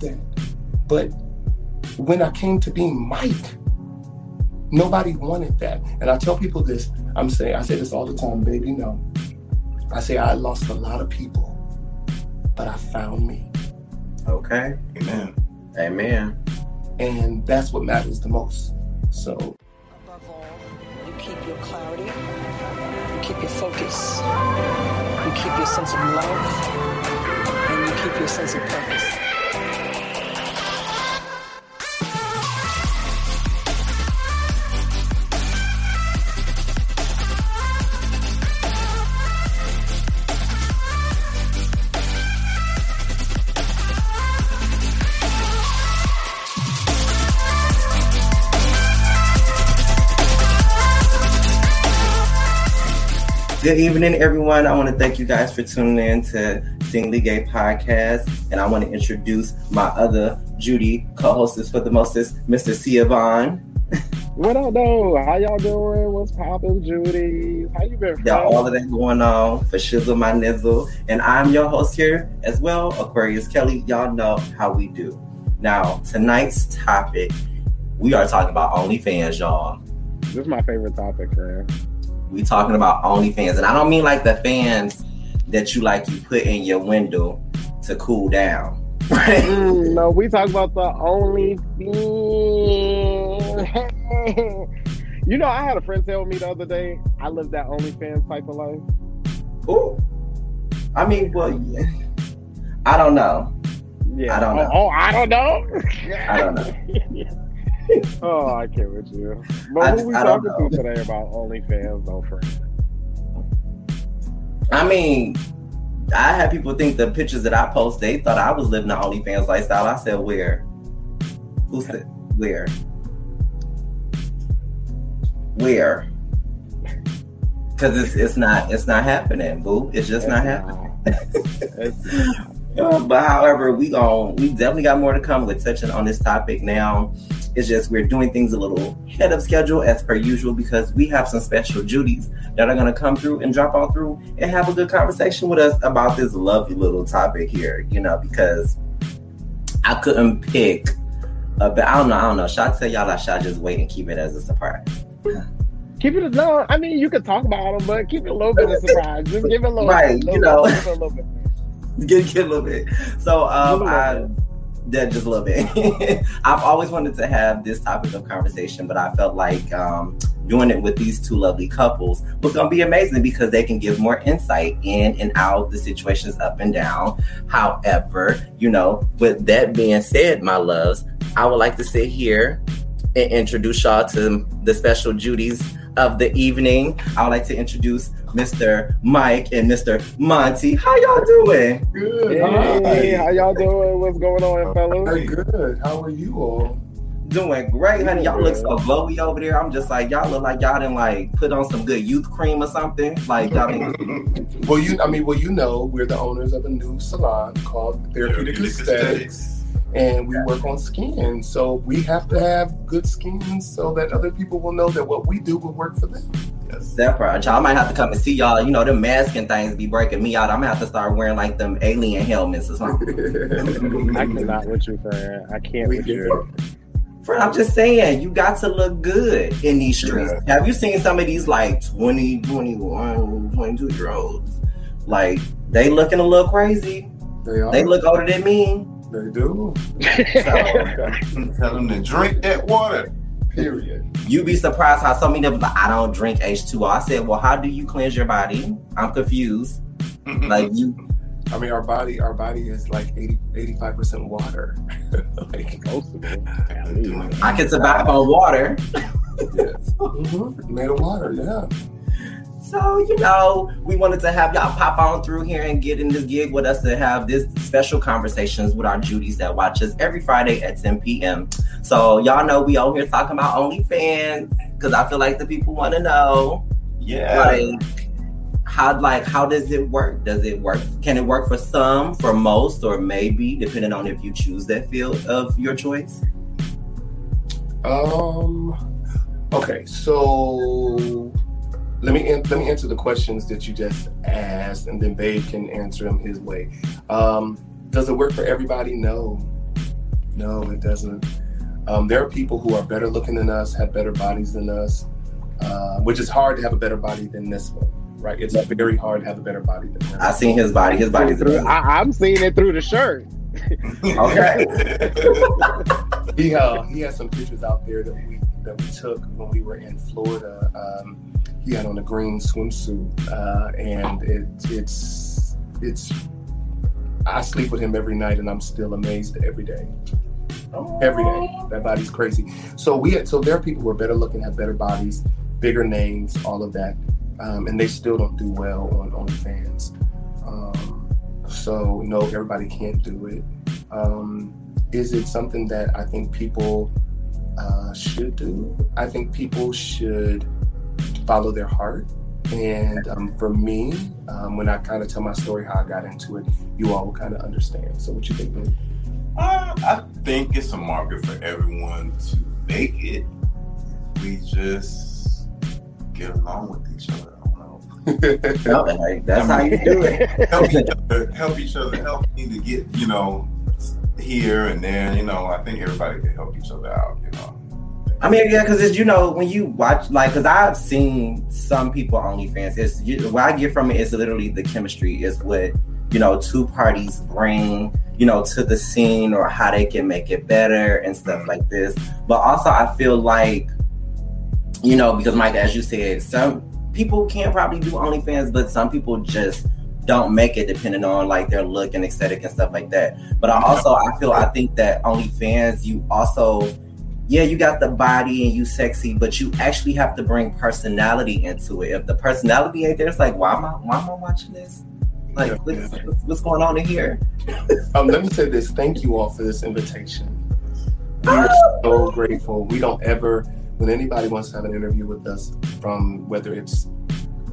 that. But when I came to being Mike, nobody wanted that. And I tell people this, I'm saying, I say this all the time, baby, no. I say I lost a lot of people, but I found me. Okay. Amen. Amen. And that's what matters the most. So Above all, you keep your clarity, you keep your focus, you keep your sense of love, and you keep your sense of purpose. Good evening, everyone. I want to thank you guys for tuning in to Singly Gay Podcast. And I want to introduce my other Judy co-hostess for the mostest, Mr. Vaughn. What up, though? How y'all doing? What's poppin', Judy? How you been? Friend? all of that going on for Shizzle My Nizzle. And I'm your host here as well, Aquarius Kelly. Y'all know how we do. Now, tonight's topic, we are talking about OnlyFans, y'all. This is my favorite topic, friend. We talking about OnlyFans, and I don't mean like the fans that you like you put in your window to cool down. Right? Mm, no, we talk about the only thing. you know, I had a friend tell me the other day I live that OnlyFans type of life. Ooh. I mean, well, yeah. I don't know. Yeah, I don't oh, know. Oh, I don't know. I don't know. oh, I can't with you. But I just- we I talking to today about OnlyFans, though, friend? I mean, I had people think the pictures that I post, they thought I was living the OnlyFans lifestyle. I said, where? Who said where? Where? Because it's it's not it's not happening, boo. It's just not happening. It's- Uh, but however, we gon' we definitely got more to come with touching on this topic now. It's just we're doing things a little ahead of schedule as per usual because we have some special duties that are gonna come through and drop on through and have a good conversation with us about this lovely little topic here, you know, because I couldn't pick a but I don't know, I don't know. Should I tell y'all I should just wait and keep it as a surprise? Keep it as, no. I mean, you could talk about them, but keep it a little bit of surprise. Just give it a little, Right, little you know. bit, give a little bit. get, get a little bit. So um, I little that just little bit. I've always wanted to have this topic of conversation, but I felt like um, doing it with these two lovely couples was going to be amazing because they can give more insight in and out the situations up and down. However, you know, with that being said, my loves, I would like to sit here and introduce y'all to the special Judies of the evening. I would like to introduce Mr. Mike and Mr. Monty. How y'all doing? good. Hey, how y'all doing? What's going on, fellas? I'm good. How are you all? Doing great, honey. Y'all look so glowy over there. I'm just like, y'all look like y'all didn't like put on some good youth cream or something. Like y'all didn't- well, you, I mean, well, you know, we're the owners of a new salon called Therapeutic, Aesthetics, and we work on skin. So we have to have good skin so that other people will know that what we do will work for them. Yes. that part. Y'all might have to come and see y'all. You know, them masking things be breaking me out. I'm gonna have to start wearing like them alien helmets or something. I cannot with you, friend. I can't we with you. Friend, I'm just saying, you got to look good in these streets. Have you seen some of these like 20, 21, 22 year olds? Like, they looking a little crazy. They are. They look older than me. They do. So, tell them to drink that water. Period. You'd be surprised how so many of them like, I don't drink H2O. I said, Well, how do you cleanse your body? I'm confused. Like you I mean, our body, our body is like 85 percent water. like, Supposed to be, at least. I can survive on water. yes. Mhm. Made of water. Yeah. So, you know, we wanted to have y'all pop on through here and get in this gig with us to have this special conversations with our Judies that watch us every Friday at 10 p.m. So y'all know we over here talking about OnlyFans because I feel like the people want to know Yeah. like how like how does it work? Does it work? Can it work for some, for most, or maybe depending on if you choose that field of your choice? Um. Okay, so let me let me answer the questions that you just asked, and then Babe can answer them his way. Um, does it work for everybody? No. No, it doesn't. Um, there are people who are better looking than us, have better bodies than us, uh, which is hard to have a better body than this one, right? It's very hard to have a better body than him. I seen his body. His body's Through- amazing. I, I'm seeing it through the shirt. Okay. he uh, he had some pictures out there that we that we took when we were in Florida. Um, he had on a green swimsuit, uh, and it, it's it's. I sleep with him every night, and I'm still amazed every day. Every day, that body's crazy. So we had, so there are people who are better looking, have better bodies, bigger names, all of that, um, and they still don't do well on OnlyFans. Um, so no, everybody can't do it. Um, is it something that I think people uh, should do? I think people should follow their heart. And um, for me, um, when I kind of tell my story, how I got into it, you all will kind of understand. So, what you think? I think it's a market for everyone to make it. We just get along with each other. I don't know. No, like, that's how you do it. help each other, help each other, help me to get, you know, here and there. You know, I think everybody can help each other out, you know. I mean, yeah, because it's you know when you watch like because I've seen some people on OnlyFans. It's you, what I get from it is literally the chemistry is what you know two parties bring you know to the scene or how they can make it better and stuff like this. But also, I feel like you know because Mike, as you said, some people can probably do OnlyFans, but some people just don't make it depending on like their look and aesthetic and stuff like that. But I also I feel I think that OnlyFans you also yeah, you got the body and you sexy, but you actually have to bring personality into it. If the personality ain't there, it's like, why am I why am I watching this? Like, Yeah. what's, what's going on in here? Um, let me say this. Thank you all for this invitation. We are so grateful. We don't ever, when anybody wants to have an interview with us, from whether it's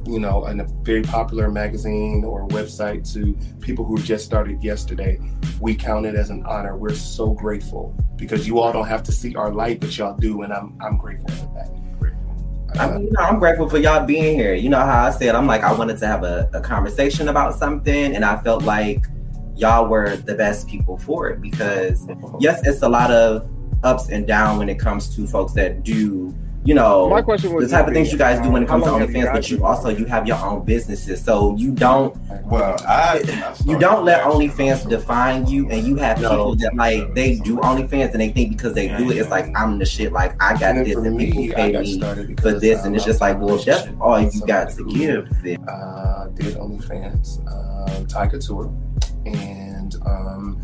you know in a very popular magazine or website to people who just started yesterday, we count it as an honor. We're so grateful because you all don't have to see our light, but y'all do, and I'm I'm grateful for that. I mean, you know, I'm grateful for y'all being here. You know how I said I'm like I wanted to have a, a conversation about something, and I felt like y'all were the best people for it because yes, it's a lot of ups and down when it comes to folks that do, you know, My question was the type of things you guys do when it comes to long have OnlyFans, but you also you have your own businesses, so you don't Well, I, I you don't let actually- OnlyFans define you, and you have No. people that like they do OnlyFans and they think because they do it, it's like I'm the shit. Like I got and this, and people I pay me started for this, um, and it's just like, well, that's all you got to give. Then. uh, did OnlyFans, uh, Ty Couture, and um,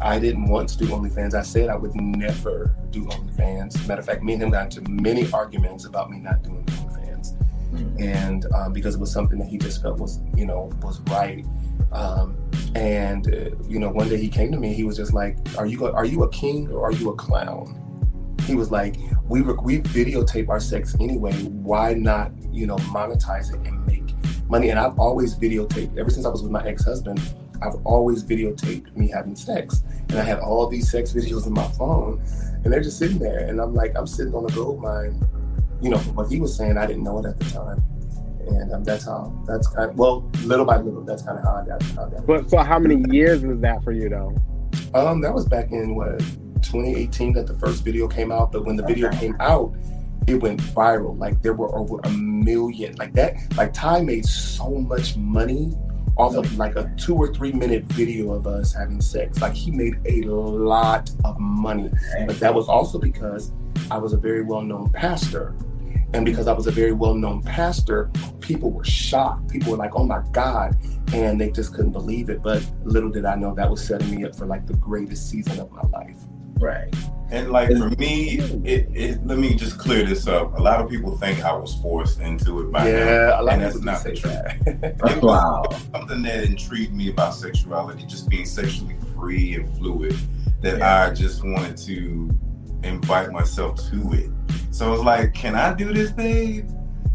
I didn't want to do OnlyFans. I said I would never do OnlyFans. Matter of fact, me and him got into many arguments about me not doing OnlyFans, and um, because it was something that he just felt was, you know, was right. Um, and uh, you know, one day he came to me. He was just like, "Are you are you a king or are you a clown?" He was like, "We we videotape our sex anyway. Why not, you know, monetize it and make money?" And I've always videotaped ever since I was with my ex husband. I've always videotaped me having sex, and I had all these sex videos in my phone, and they're just sitting there, and I'm like, I'm sitting on a gold mine. You know, from what he was saying, I didn't know it at the time, and um, that's how. That's kind of, well, little by little, that's kind of how I got. How I got But so how many years was that for you though? Um, that was back in what 2018 that the first video came out. But when the video came out, it went viral. Like there were over a million. Like that. Like Ty made so much money off of like a two or three minute video of us having sex. Like he made a lot of money. But that was also because I was a very well known pastor. And because I was a very well known pastor, people were shocked. People were like, oh my God. And they just couldn't believe it. But little did I know that was setting me up for like the greatest season of my life. Right. And like for me, it, it let me just clear this up. A lot of people think I was forced into it by him. yeah, a lot and of that's not say the that. It was Wow. something that intrigued me about sexuality, just being sexually free and fluid, that Yeah. I just wanted to invite myself to it. So I was like, "Can I do this, babe?"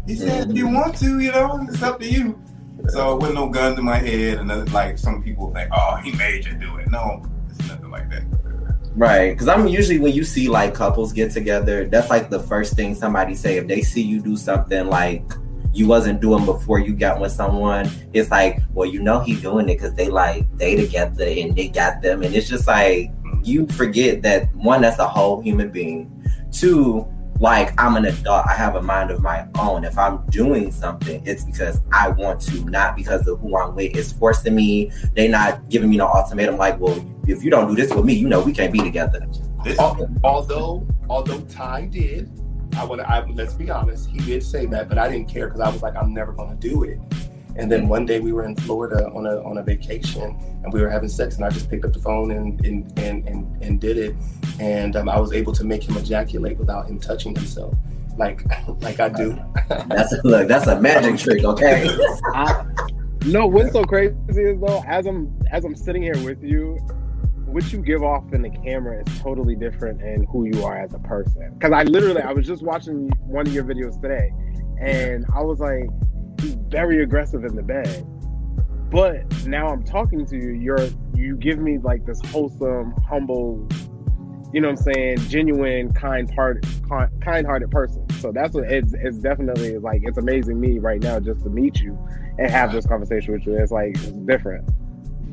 He said, "If you mm-hmm. want to, you know, it's up to you." So with no gun to my head, and then, like some people think, "Oh, he made you do it." No, it's nothing like that. Right. Because I'm usually when you see like couples get together, that's like the first thing somebody say. If they see you do something like you wasn't doing before you got with someone, it's like, well, you know he doing it because they like they together and they got them, and it's just like you forget that one, that's a whole human being. Two, like I'm an adult, I have a mind of my own. If I'm doing something, it's because I want to, not because of who I'm with. It's forcing me. They not giving me no ultimatum. Like, well, if you don't do this with me, you know we can't be together. This, oh. Although, although Ty did, I want to. I, let's be honest, he did say that, but I didn't care because I was like, I'm never going to do it. And then one day we were in Florida on a on a vacation, and we were having sex, and I just picked up the phone and and and and, and did it, and um, I was able to make him ejaculate without him touching himself, like like I do. That's a, look, that's a magic trick, okay? I, no, what's so crazy is though, as I'm as I'm sitting here with you, what you give off in the camera is totally different in who you are as a person. Because I literally, I was just watching one of your videos today, and I was like, very aggressive in the bed. But now I'm talking to you, you're you give me like this wholesome, humble, you know what I'm saying, genuine, kind-hearted, kind-hearted person. So that's what it's, it's definitely like it's amazing me right now just to meet you and have this conversation with you. It's like it's different.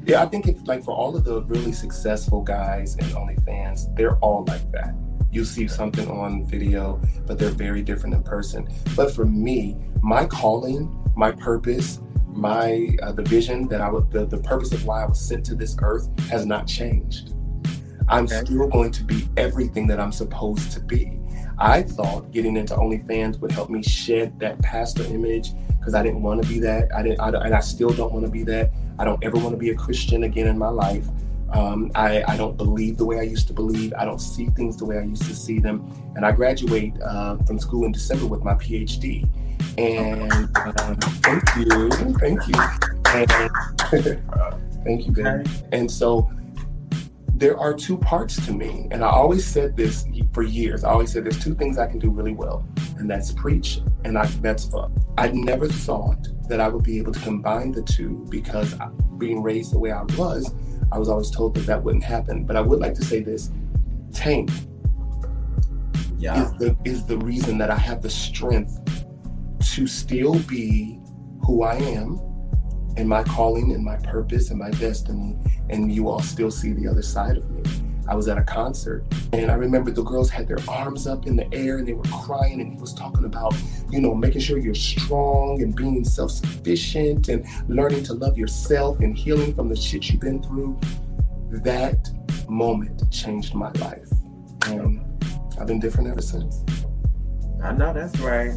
Yeah, I think it's like for all of the really successful guys in OnlyFans, they're all like that. You see something on video, but they're very different in person. But for me, my calling, my purpose, my uh, the vision that I was the, the purpose of why I was sent to this earth has not changed. I'm Okay. still going to be everything that I'm supposed to be. I thought getting into OnlyFans would help me shed that pastor image because I didn't want to be that. I didn't, I, and I still don't want to be that. I don't ever want to be a Christian again in my life. Um, I, I don't believe the way I used to believe. I don't see things the way I used to see them. And I graduate uh, from school in December with my PhD. And um, thank you, thank you, and thank you, baby. And so there are two parts to me, and I always said this for years. I always said there's two things I can do really well, and that's preach and I, that's fuck. I never thought that I would be able to combine the two because being raised the way I was, I was always told that that wouldn't happen. But I would like to say this: Tank Yeah. is the is the reason that I have the strength to still be who I am and my calling and my purpose and my destiny and you all still see the other side of me. I was at a concert and I remember the girls had their arms up in the air and they were crying and he was talking about, you know, making sure you're strong and being self-sufficient and learning to love yourself and healing from the shit you've been through. That moment changed my life. And I've been different ever since. I know that's right.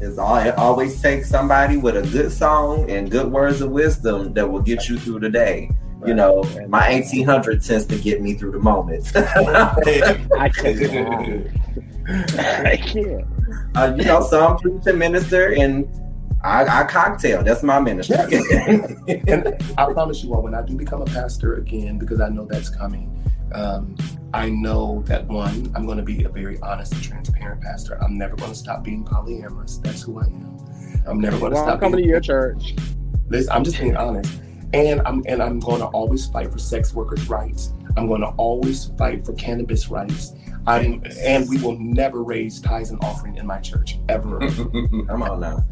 It's all it always takes somebody with a good song and good words of wisdom that will get you through the day. You know, my 1800 tends to get me through the moments. I can't. I can't. Uh, you know, so I'm preach and minister and I, I cocktail. That's my ministry. and I promise you all, when I do become a pastor again, because I know that's coming, um, I know that one, I'm going to be a very honest and transparent pastor. I'm never going to stop being polyamorous. That's who I am. I'm never going to Well, I'm stop coming to your church. Listen, I'm just being honest, and I'm and I'm going to always fight for sex workers' rights. I'm going to always fight for cannabis rights. I and we will never raise tithes and offering in my church ever. Come on now.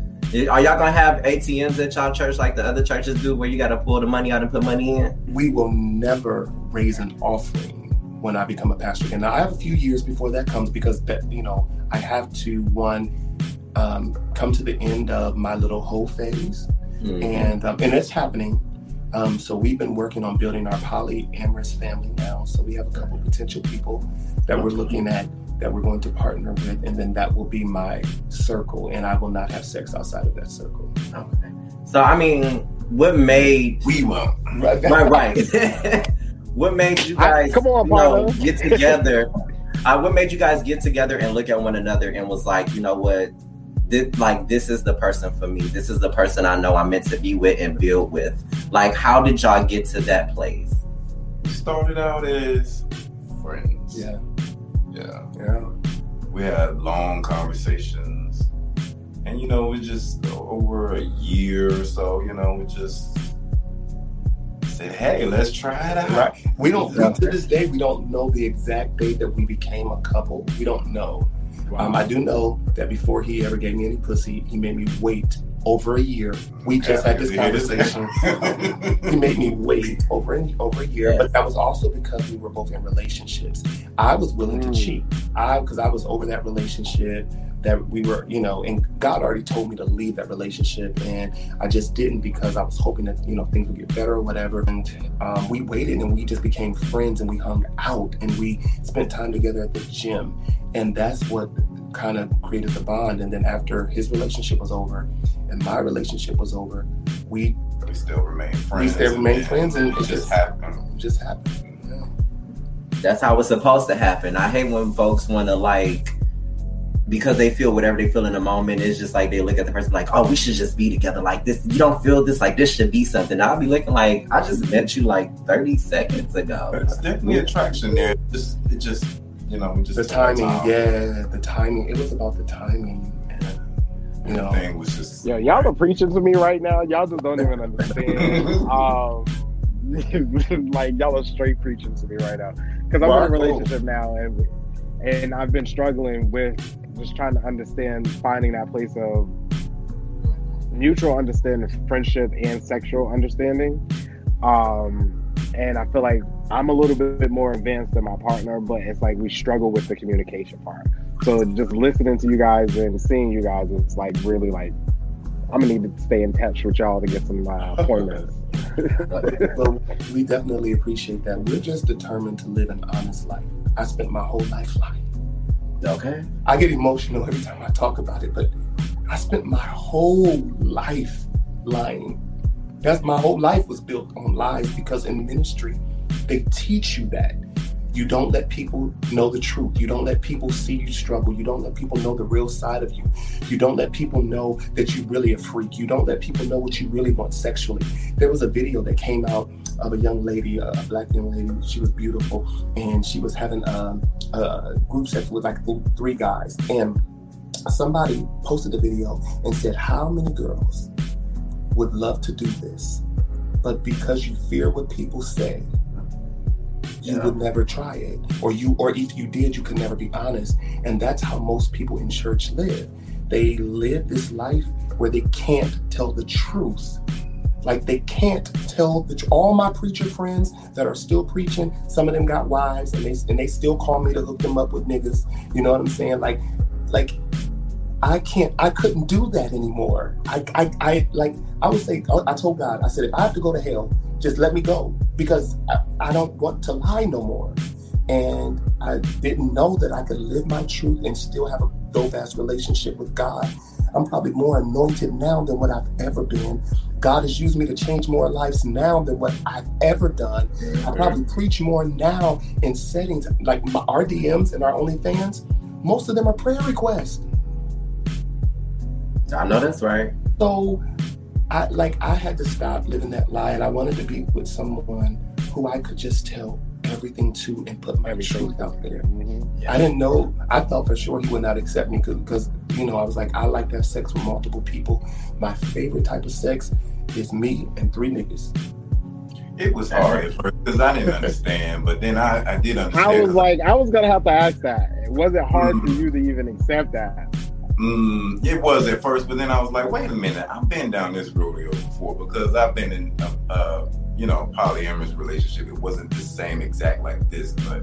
Are y'all gonna have ATMs at y'all church like the other churches do, where you gotta pull the money out and put money in? we will never raise an offering when I become a pastor again. Now I have a few years before that comes because that you know I have to one um, come to the end of my little whole phase, Mhm. and um, and it's happening. Um, so we've been working on building our polyamorous family now. So we have a couple potential people that we're looking at that we're going to partner with, and then that will be my circle, and I will not have sex outside of that circle. Okay. So I mean, what made we won't. Right, right right? what made you I- guys come on, you know, get together? uh, what made you guys get together and look at one another and was like, you know what? This, like this is the person for me. This is the person I know I'm meant to be with and build with. Like, how did y'all get to that place? We started out as friends. Yeah, Yeah. yeah. We had long conversations. And you know, it just over a year or so, you know, we just said, hey, let's try it out. Right. We don't we, to this day we don't know the exact date that we became a couple. We don't know. Um, I do know that before he ever gave me any pussy, he made me wait over a year. We just had this conversation. he made me wait over and over a year, Yes. but that was also because we were both in relationships. I was willing Mm. to cheat. I because I was over that relationship that we were, you know, and God already told me to leave that relationship, and I just didn't because I was hoping that you know things would get better or whatever. And um, we waited, and we just became friends, and we hung out, and we spent time together at the gym, and that's what kind of created the bond. And then after his relationship was over, and my relationship was over, we we still remain friends. We still remain and friends, and it it's just just- happened. just happened. Yeah. That's how it's supposed to happen. I hate when folks want to like because they feel whatever they feel in the moment. It's just like they look at the person like, "Oh, we should just be together like this." You don't feel this like this should be something. I'll be looking like I just met you like thirty seconds ago. It's definitely attraction there. Just it just you know just The timing, time. yeah, the timing. It was about the timing, and you know, Everything was just Yeah, y'all are preaching to me right now. Y'all just don't even understand. um, like y'all are straight preaching to me right now because I'm in a relationship now, and and I've been struggling with just trying to understand finding that place of mutual understanding, friendship, and sexual understanding. Um, and I feel like I'm a little bit more advanced than my partner, but it's like we struggle with the communication part. So just listening to you guys and seeing you guys is like really like I'm gonna need to stay in touch with y'all to get some uh, pointers. so we definitely appreciate that. We're just determined to live an honest life. I spent my whole life lying. Okay. I get emotional every time I talk about it, but I spent my whole life lying. That's my whole life was built on lies because in ministry, they teach you that. You don't let people know the truth. You don't let people see you struggle. You don't let people know the real side of you. You don't let people know that you're really a freak. You don't let people know what you really want sexually. There was a video that came out of a young lady, a a black young lady. She was beautiful, and she was having um, a, a group sex with like three guys. And somebody posted the video and said, "How many girls would love to do this, but because you fear what people say, you Yeah. would never try it, or you, or if you did, you could never be honest." And that's how most people in church live. They live this life where they can't tell the truth. Like they can't tell the tr- all my preacher friends that are still preaching. Some of them got wives, and they and they still call me to hook them up with niggas. You know what I'm saying? Like, like I can't, I couldn't do that anymore. I, I, I like, I would say, I told God, I said, if I have to go to hell, just let me go because I, I don't want to lie no more. And I didn't know that I could live my truth and still have a dope ass relationship with God. I'm probably more anointed now than what I've ever been. God has used me to change more lives now than what I've ever done. I mm-hmm. probably preach more now in settings like my RDMs and our OnlyFans. Most of them are prayer requests. I know that's right. So I like I had to stop living that lie and I wanted to be with someone who I could just tell everything to and put my Everything. truth out there. Mhm. I didn't know. I thought for sure he would not accept me because, you know, I was like, I like to have sex with multiple people. My favorite type of sex is me and three niggas. It was hard at first because I didn't understand, but then I, I did understand. I was 'cause, like, I was gonna have to ask that. It Was it hard for Mhm. you to even accept that? Mm, it was at first, but then I was like, wait a minute, I've been down this rodeo before because I've been in, a, uh, you know, polyamorous relationship. It wasn't the same exact like this, but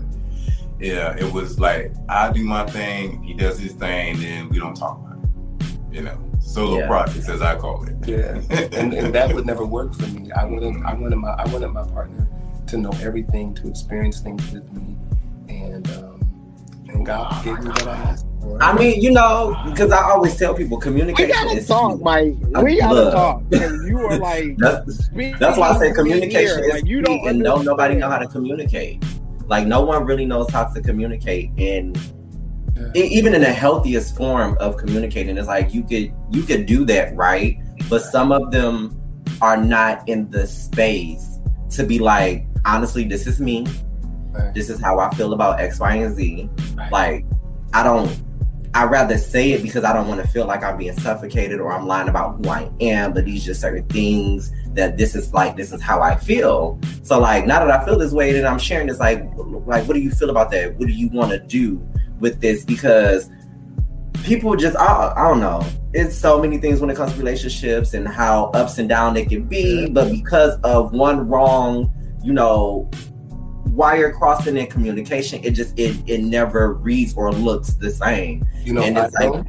yeah, it was like I do my thing, he does his thing, then we don't talk about it. You know, solo Yeah. projects as I call it. Yeah, and, and that would never work for me. I wanted, I wanted my, I wanted my partner to know everything, to experience things with me, and um, and God gave me what I asked. I mean, you know, because I always tell people We communication gotta is talk. Mike. We gotta talk. You are like, That's, that's why I say communication ear, is like you don't and no nobody know how to communicate. Like no one really knows how to communicate, and Yeah. even in the healthiest form of communicating, it's like you could you could do that right, but some of them are not in the space to be like, honestly, this is me. Right. This is how I feel about X, Y, and Z. Right. Like, I don't. I rather say it because I don't want to feel like I'm being suffocated or I'm lying about who I am. But these just certain things that this is like. This is how I feel. So like now that I feel this way, then I'm sharing this. Like, like what do you feel about that? What do you want to do with this? Because people just I, I don't know it's so many things when it comes to relationships and how ups and down they can be but because of one wrong you know wire crossing in communication it just it it never reads or looks the same You know, I like-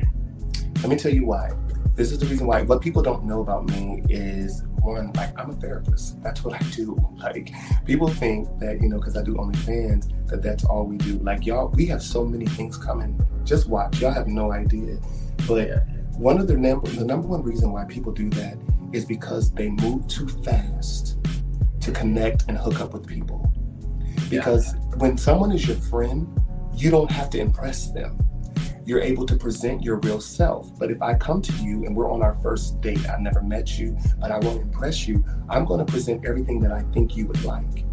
let me tell you why. This is the reason why. What people don't know about me is one, like I'm a therapist. That's what I do. Like people think that you know, because I do OnlyFans, that that's all we do. Like y'all, we have so many things coming. Just watch. Y'all have no idea. But one of the number, the number one reason why people do that is because they move too fast to connect and hook up with people. Because when someone is your friend, you don't have to impress them you're able to present your real self. But if I come to you and we're on our first date, I never met you, but I want to impress you, I'm going to present everything that I think you would like.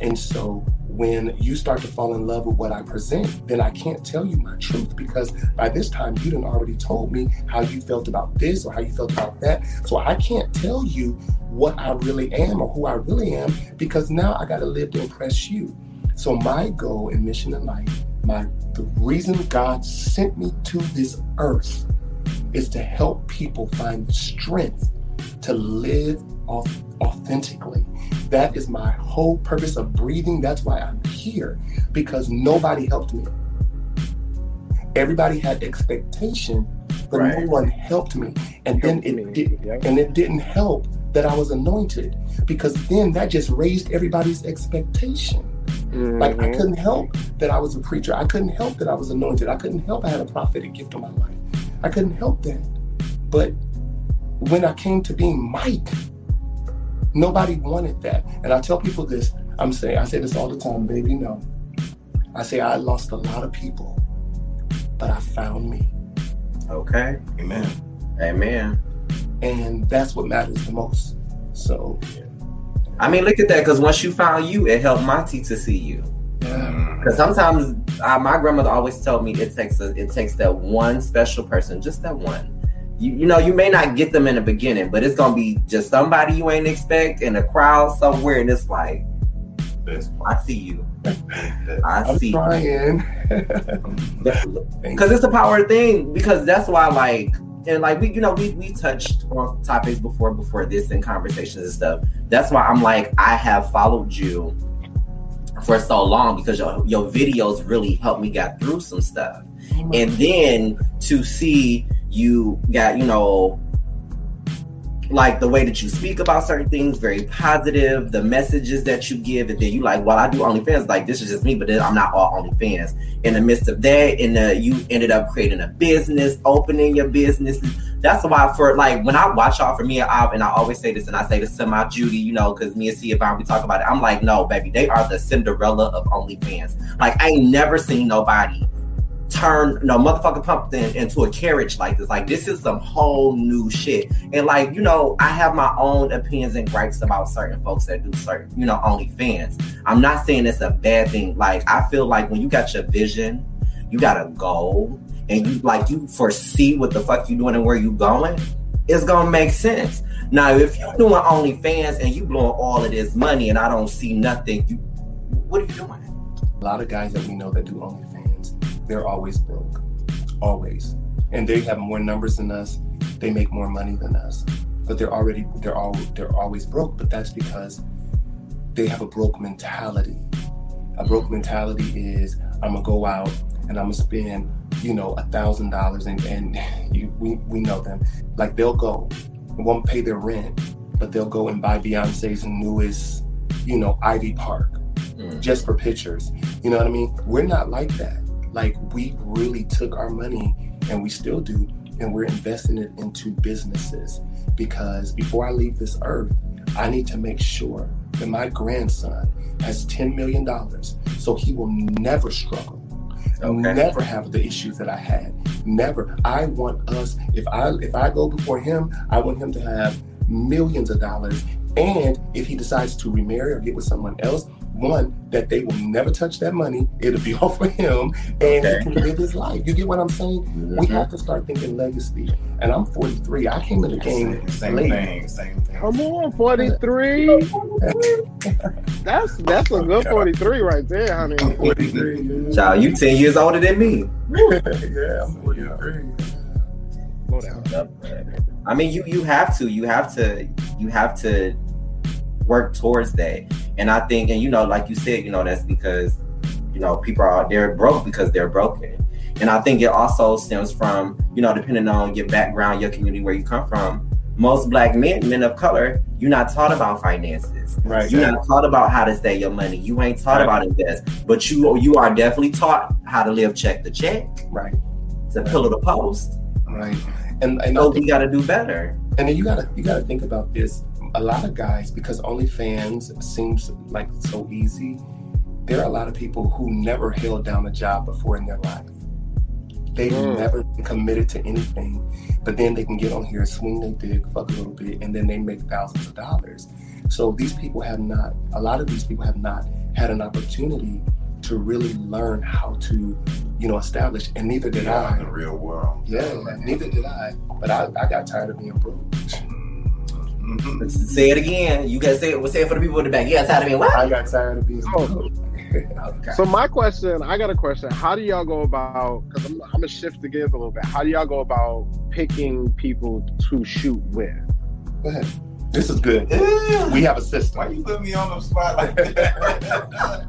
And so when you start to fall in love with what I present, then I can't tell you my truth because by this time you done already told me how you felt about this or how you felt about that. So I can't tell you what I really am or who I really am because now I got to live to impress you. So my goal and mission in life, my the reason God sent me to this earth is to help people find the strength to live authentically. That is my whole purpose of breathing. That's why I'm here because nobody helped me. Everybody had expectation, but no one helped me. And then Helped it did, yep. and it didn't help that I was anointed because then that just raised everybody's expectation. Like I Mhm. couldn't help that I was a preacher. I couldn't help that I was anointed. I couldn't help I had a prophetic gift in my life. I couldn't help that. But when I came to being Mike, nobody wanted that. And I tell people this, I'm saying, I say this all the time, baby, no. I say I lost a lot of people, but I found me. okay Amen. amen And that's what matters the most. So i mean look at that because once you found you it helped monty to see you Mm. Because sometimes uh, my grandmother always told me it takes a, it takes that one special person, just that one. You, you know, you may not get them in the beginning, but it's gonna be just somebody you ain't expect in a crowd somewhere, and it's like, I see you, I I'm see. trying. Because it's a power thing. Because that's why, like, and like we, you know, we we touched on topics before before this in conversations and stuff. That's why I'm like, I have followed you for so long because your your videos really helped me get through some stuff. Oh and then to see you got you know like the way that you speak about certain things very positive the messages that you give and then you like well i do onlyfans like this is just me but then i'm not all onlyfans. In the midst of that and uh, you ended up creating a business opening your business. That's why for like when i watch y'all for me and I, and I always say this and i say this to my judy you know because me and Vaughn, we talk about it i'm like no baby they are the cinderella of onlyfans. Like i ain't never seen nobody turn no motherfucking pumpkin into a carriage like this. Like this is some whole new shit. And like, you know, I have my own opinions and gripes about certain folks that do certain, you know, OnlyFans. I'm not saying it's a bad thing. Like I feel like when you got your vision, you got a goal, and you like you foresee what the fuck you doing and where you going, it's gonna make sense. Now, if you're doing OnlyFans and you blowing all of this money and I don't see nothing, you what are you doing? A lot of guys that we know that do OnlyFans, they're always broke, always, and they have more numbers than us. They make more money than us, but they're already they're all they're always broke. But that's because they have a broke mentality. A broke mentality is I'm gonna go out and I'm gonna spend you know a thousand dollars and and you, we we know them like they'll go and won't pay their rent, but they'll go and buy Beyonce's newest you know Ivy Park Mm. just for pictures. You know what I mean? We're not like that. Like we really took our money and we still do, and we're investing it into businesses because before I leave this earth, I need to make sure that my grandson has $10 million so he will never struggle. Okay. Never have the issues that I had. Never. I want us, if I if I go before him, I want him to have millions of dollars. And if he decides to remarry or get with someone else, one that they will never touch that money. It'll be all for him, and Okay. he can live his life. You get what I'm saying? We mm-hmm. have to start thinking legacy. And I'm 43. I came in the game Same late. thing, same thing. Come on, 43. That's that's a good 43 right there, honey. I'm 43. Child, you 10 years older than me. yeah, I'm 43. Slow down. I mean, you you have to, you have to, you have to work towards that. And I think, and you know, like you said, you know, that's because you know people are they're broke because they're broken. And I think it also stems from, you know, depending on your background, your community, where you come from. Most black men, men of color, you're not taught about finances. Right. You're not taught about how to save your money. You ain't taught about invest, but you you are definitely taught how to live check to check, Right. to pillar the post. Right. And and I So think we got to do better. And then you gotta you gotta think about this. A lot of guys, because OnlyFans seems like so easy, there are a lot of people who never held down a job before in their life. They've Mm. never been committed to anything, but then they can get on here, swing their dick, fuck a little bit, and then they make thousands of dollars. So these people have not. A lot of these people have not had an opportunity to really learn how to, you know, establish. And neither did Yeah, in I. the real world. Yeah, neither did I. But I, I got tired of being broke. Mhm. Say it again. You can say it. We'll say it for the people in the back. Yeah, tired of being what? I got tired of being Oh. Okay. So my question, I got a question. How do y'all go about? Because I'm, I'm gonna shift the gears a little bit. How do y'all go about picking people to shoot with? Go ahead. This is good. Yeah. We have a system. Why you put me on the spot like that?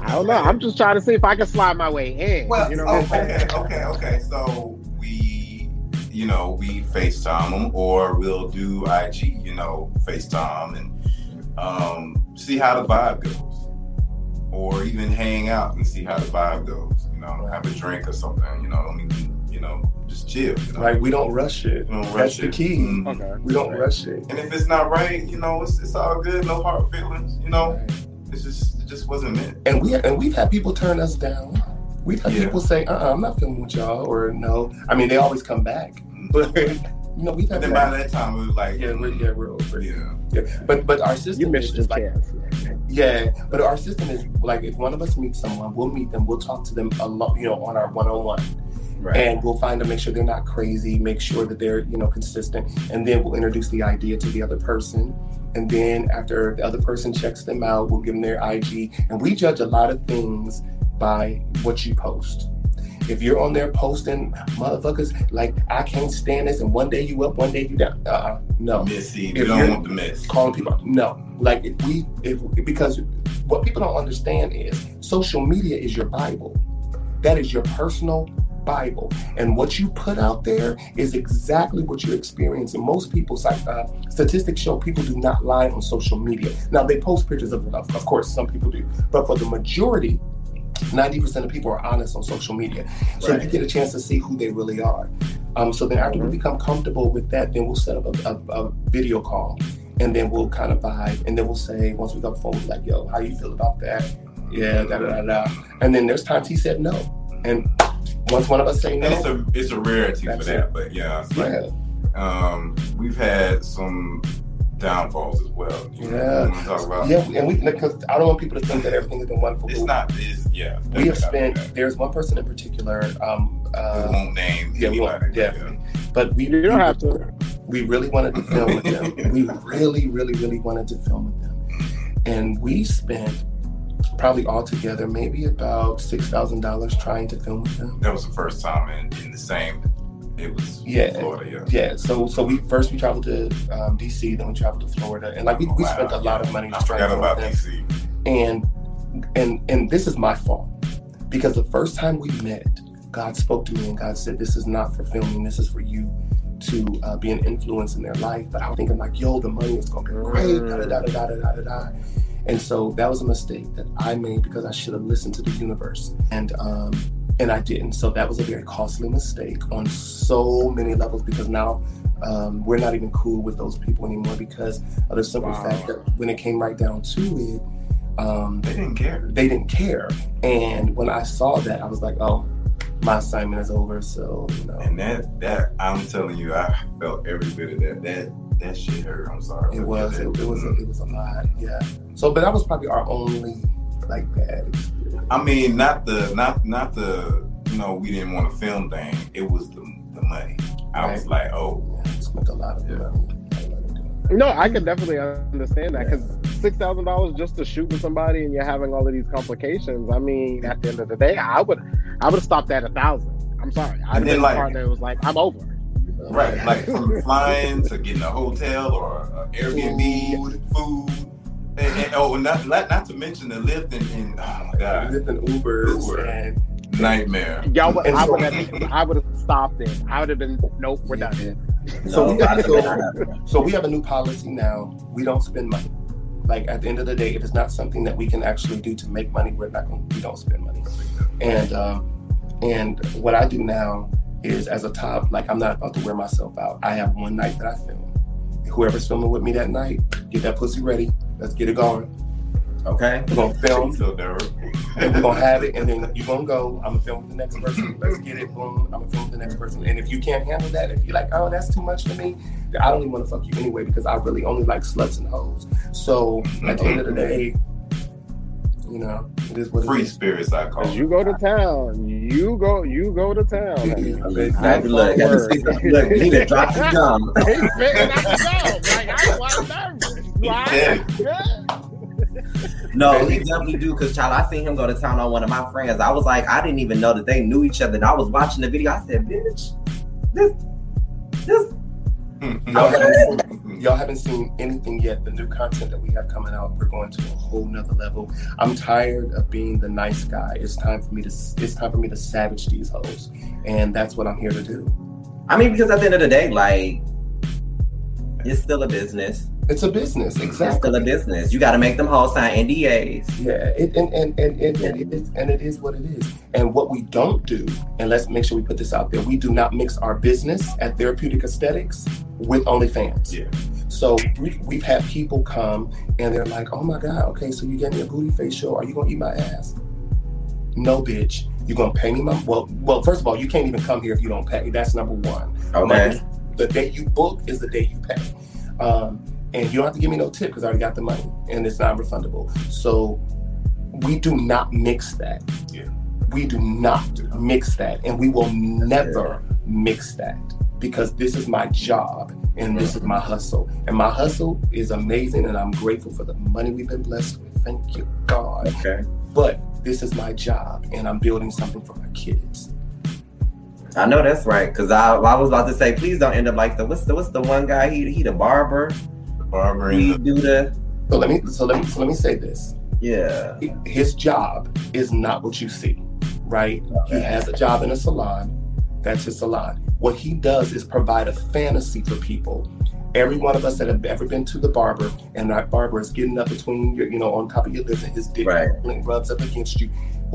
I don't know. I'm just trying to see if I can slide my way in. Well, you know what I'm okay, okay, okay. So we, you know, we FaceTime them or we'll do IG, you know, FaceTime and um, see how the vibe goes. Or even hang out and see how the vibe goes. You know, have a drink or something. You know, don't even, you know, just chill. You know? Right? We don't rush it. We don't rush That's the it. key. Mhm. Okay. We don't rush it. And if it's not right, you know, it's, it's all good. No hard feelings. You know, Right. it's just it just wasn't meant. And we and we've had people turn us down. We've had Yeah. people say, "Uh, uh I'm not feeling with y'all," or "No." I mean, they always come back, but you know, we've But had. then by that time, it was like, yeah, we're yeah, we're over. it. yeah. Yeah. But but our You system missed is, your is like chance. Yeah, but our system is like if one of us meets someone, we'll meet them, we'll talk to them a lot, you know, on our one-on-one, Right. and we'll find them, make sure they're not crazy, make sure that they're you know consistent, and then we'll introduce the idea to the other person, and then after the other person checks them out, we'll give them their IG, and we judge a lot of things by what you post. If you're on there posting motherfuckers like I can't stand this, and one day you up, one day you down, uh, no Missy, If you don't want the miss. calling people. No, like if we, if because what people don't understand is social media is your Bible. That is your personal Bible, and what you put out there is exactly what you're experiencing. Most people, uh, statistics show people do not lie on social media. Now they post pictures of, of, of course, some people do, but for the majority. 90% of people are honest on social media. So Right. you get a chance to see who they really are. Um, so then after we become comfortable with that, then we'll set up a, a, a video call and then we'll kind of vibe and then we'll say, once we got the phone, we're like, yo, how you feel about that? Yeah, da da da da. And then there's times he said no. And once one of us say no, And it's a it's a rarity for that, but yeah, it's like, yeah, um, we've had some downfalls as well. You Yeah. we wanna talk about. yeah, and we because I don't want people to think that everything has been wonderful. It's not. It's yeah. we have spent. There's one person in particular. Um, not. We uh, won't name yeah, we won't, anybody. definitely. but we You don't have to. we really wanted to film with them. We really, really, really wanted to film with them. And we spent probably altogether maybe about six thousand dollars trying to film with them. That was the first time in, in the same. It was Yeah. Florida. Yeah. Yeah, so so we first we traveled to um, DC, then we traveled to Florida, and like we, we Wow, spent a lot of money I just trying to forgot about. DC. And and and this is my fault because the first time we met, God spoke to me and God said, "This is not for filming. This is for you to uh, be an influence in their life." But I was thinking like, "Yo, the money is gonna be great." Da da da da da da da da. And so that was a mistake that I made because I should have listened to the universe, and um, and I didn't. So that was a very costly mistake on so many levels because now. Um, we're not even cool with those people anymore because of the simple Wow. fact that when it came right down to it, um, They didn't care. they didn't care. And when I saw that, I was like, oh, my assignment is over. So, you know, And that that I'm telling you, I felt every bit of that. That that shit hurt. I'm sorry. It was. It, it was. A, it was a lot. Yeah. So, but that was probably our only like bad experience. I mean, not the not not the you know we didn't want to film thing. It was the the money. I was like, oh, Yeah, we spent a lot of Yeah. money. a lot of money doing that. No, I can definitely understand that because six thousand dollars just to shoot with somebody and you're having all of these complications. I mean, at the end of the day, I would I would have stopped at a thousand. I'm sorry. I'd And then, like- the partner that was like, I'm over. right, like from flying to getting a hotel or a Airbnb, food, and, and- oh, not, not not to mention the Lyft and, and oh my god, lived in Ubers Uber. and nightmare. Y'all, would, I would have I would have stopped it. I would have been nope, we're done. No, So- I did so- not have. So we have a new policy now. We don't spend money. Like at the end of the day, if it's not something that we can actually do to make money, we're not going. We don't spend money. And um, and what I do now is as a top, like I'm not about to wear myself out. I have one night that I film. Whoever's filming with me that night, get that pussy ready. Let's get it going. Okay. We're gonna film. So and we're gonna have it, and then you're gonna go. I'm gonna film with the next person. Let's get it. Boom. I'm gonna film with the next person. And if you can't handle that, if you're like, oh, that's too much for me, I don't even want to fuck you anyway because I really only like sluts and hoes. So at the end of the mm-hmm. day, you know, it is what it's free it is. spirits, I call you go to town, you go you go to town. Yeah. honey. I had to look, had to look, he done dropped his gum. He's spitting out the gum. Like I was nervous. He No, he definitely do. Cause child, I seen him go to town on one of my friends. I was like, I didn't even know that they knew each other. And I was watching the video. I said, bitch, this, this. Hmm, y'all haven't, seen, hmm, y'all haven't seen anything yet. The new content that we have coming out, we're going to a whole nother level. I'm tired of being the nice guy. It's time for me to. It's time for me to savage these hoes, and that's what I'm here to do. I mean, because at the end of the day, like, it's still a business. It's a business, exactly. It's exactly. still a business. You got to make them all sign NDAs. Yeah, it, and, and, and, and, and, it is, and it is what it is. And what we don't do, and let's make sure we put this out there, we do not mix our business at Therapeutic Aesthetics with OnlyFans. Yeah. So we, we've had people come and they're like, oh my God, okay, so you get me a booty facial. Are you going to eat my ass? No, bitch. You're going to pay me my. Well, well, first of all, you can't even come here if you don't pay. That's number one. Okay. Like, the day you book is the day you pay. Um, and you don't have to give me no tip because I already got the money and it's not refundable. So we do not mix that. Yeah. We do not mix that. And we will never mix that because this is my job and this is my hustle. And my hustle is amazing and I'm grateful for the money we've been blessed with. Thank you, God. Okay. But this is my job and I'm building something for my kids. I know that's right. Cause I, I was about to say, please don't end up like the what's the what's the one guy? He he the barber. The barber He and do the So let me so let me so let me say this. yeah. his job is not what you see, right? He has a job in a salon. That's his salon. What he does is provide a fantasy for people. Every one of us that have ever been to the barber, and that barber is getting up between your, you know, on top of your lips, and his dick Right. rubs up against you.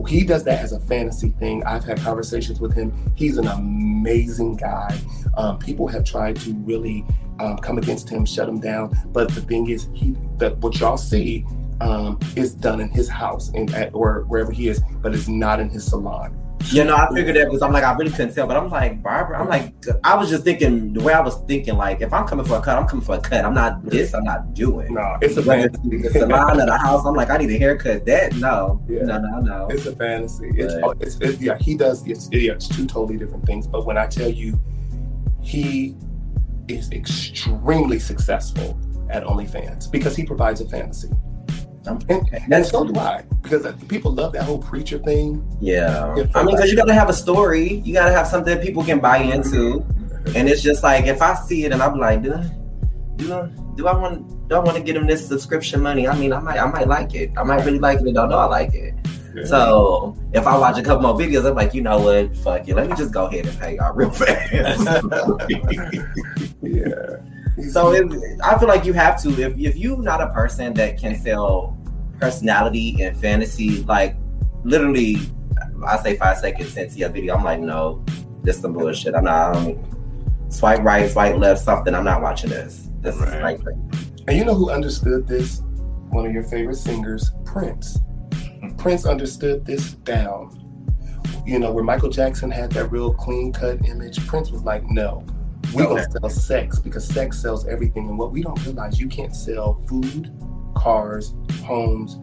He does that as a fantasy thing. I've had conversations with him. He's an amazing guy. Um, people have tried to really um, come against him, shut him down. But the thing is, he that what y'all see um, is done in his house and at, or wherever he is, but it's not in his salon. You know, I figured that because I'm like, I really couldn't tell, but I'm like, Barbara, I'm like, I was just thinking the way I was thinking, like, if I'm coming for a cut, I'm coming for a cut. I'm not this, I'm not doing. No, it's a Whether fantasy. it's the salon or the house, I'm like, I need a haircut. That no, Yeah. no, no, no. It's a fantasy. It's, Right. oh, it's it, yeah. He does. It's yeah. It's two totally different things. But when I tell you, he is extremely successful at OnlyFans because he provides a fantasy, and, and so do I. Because people love that whole preacher thing. Yeah, Yeah, I mean, because you got to have a story. You got to have something that people can buy into. And it's just like if I see it and I'm like, do I, do I, do I want, do I want to get him this subscription money? I mean, I might, I might like it. I might really like it. and Don't know I like it. So if I watch a couple more videos, I'm like, you know what? Fuck it. Let me just go ahead and pay y'all real fast. yeah. So it, I feel like you have to. If if you're not a person that can sell personality and fantasy, like literally, I say five seconds into your video, I'm like, no, this is some bullshit. I'm not. I don't, swipe right, swipe left, something. I'm not watching this. This Right. is like And you know who understood this? One of your favorite singers, Prince. Prince understood this down. You know, where Michael Jackson had that real clean cut image, Prince was like, no, We oh. Okay. gonna sell sex because sex sells everything. And what we don't realize, you can't sell food, cars, homes,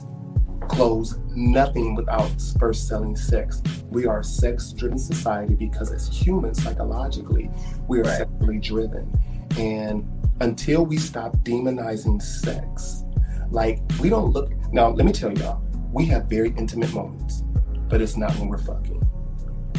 clothes, nothing without first selling sex. We are a sex-driven society because as humans, psychologically, we are Right. sexually driven. And until we stop demonizing sex, like we don't look now, let me tell y'all, we have very intimate moments, but it's not when we're fucking.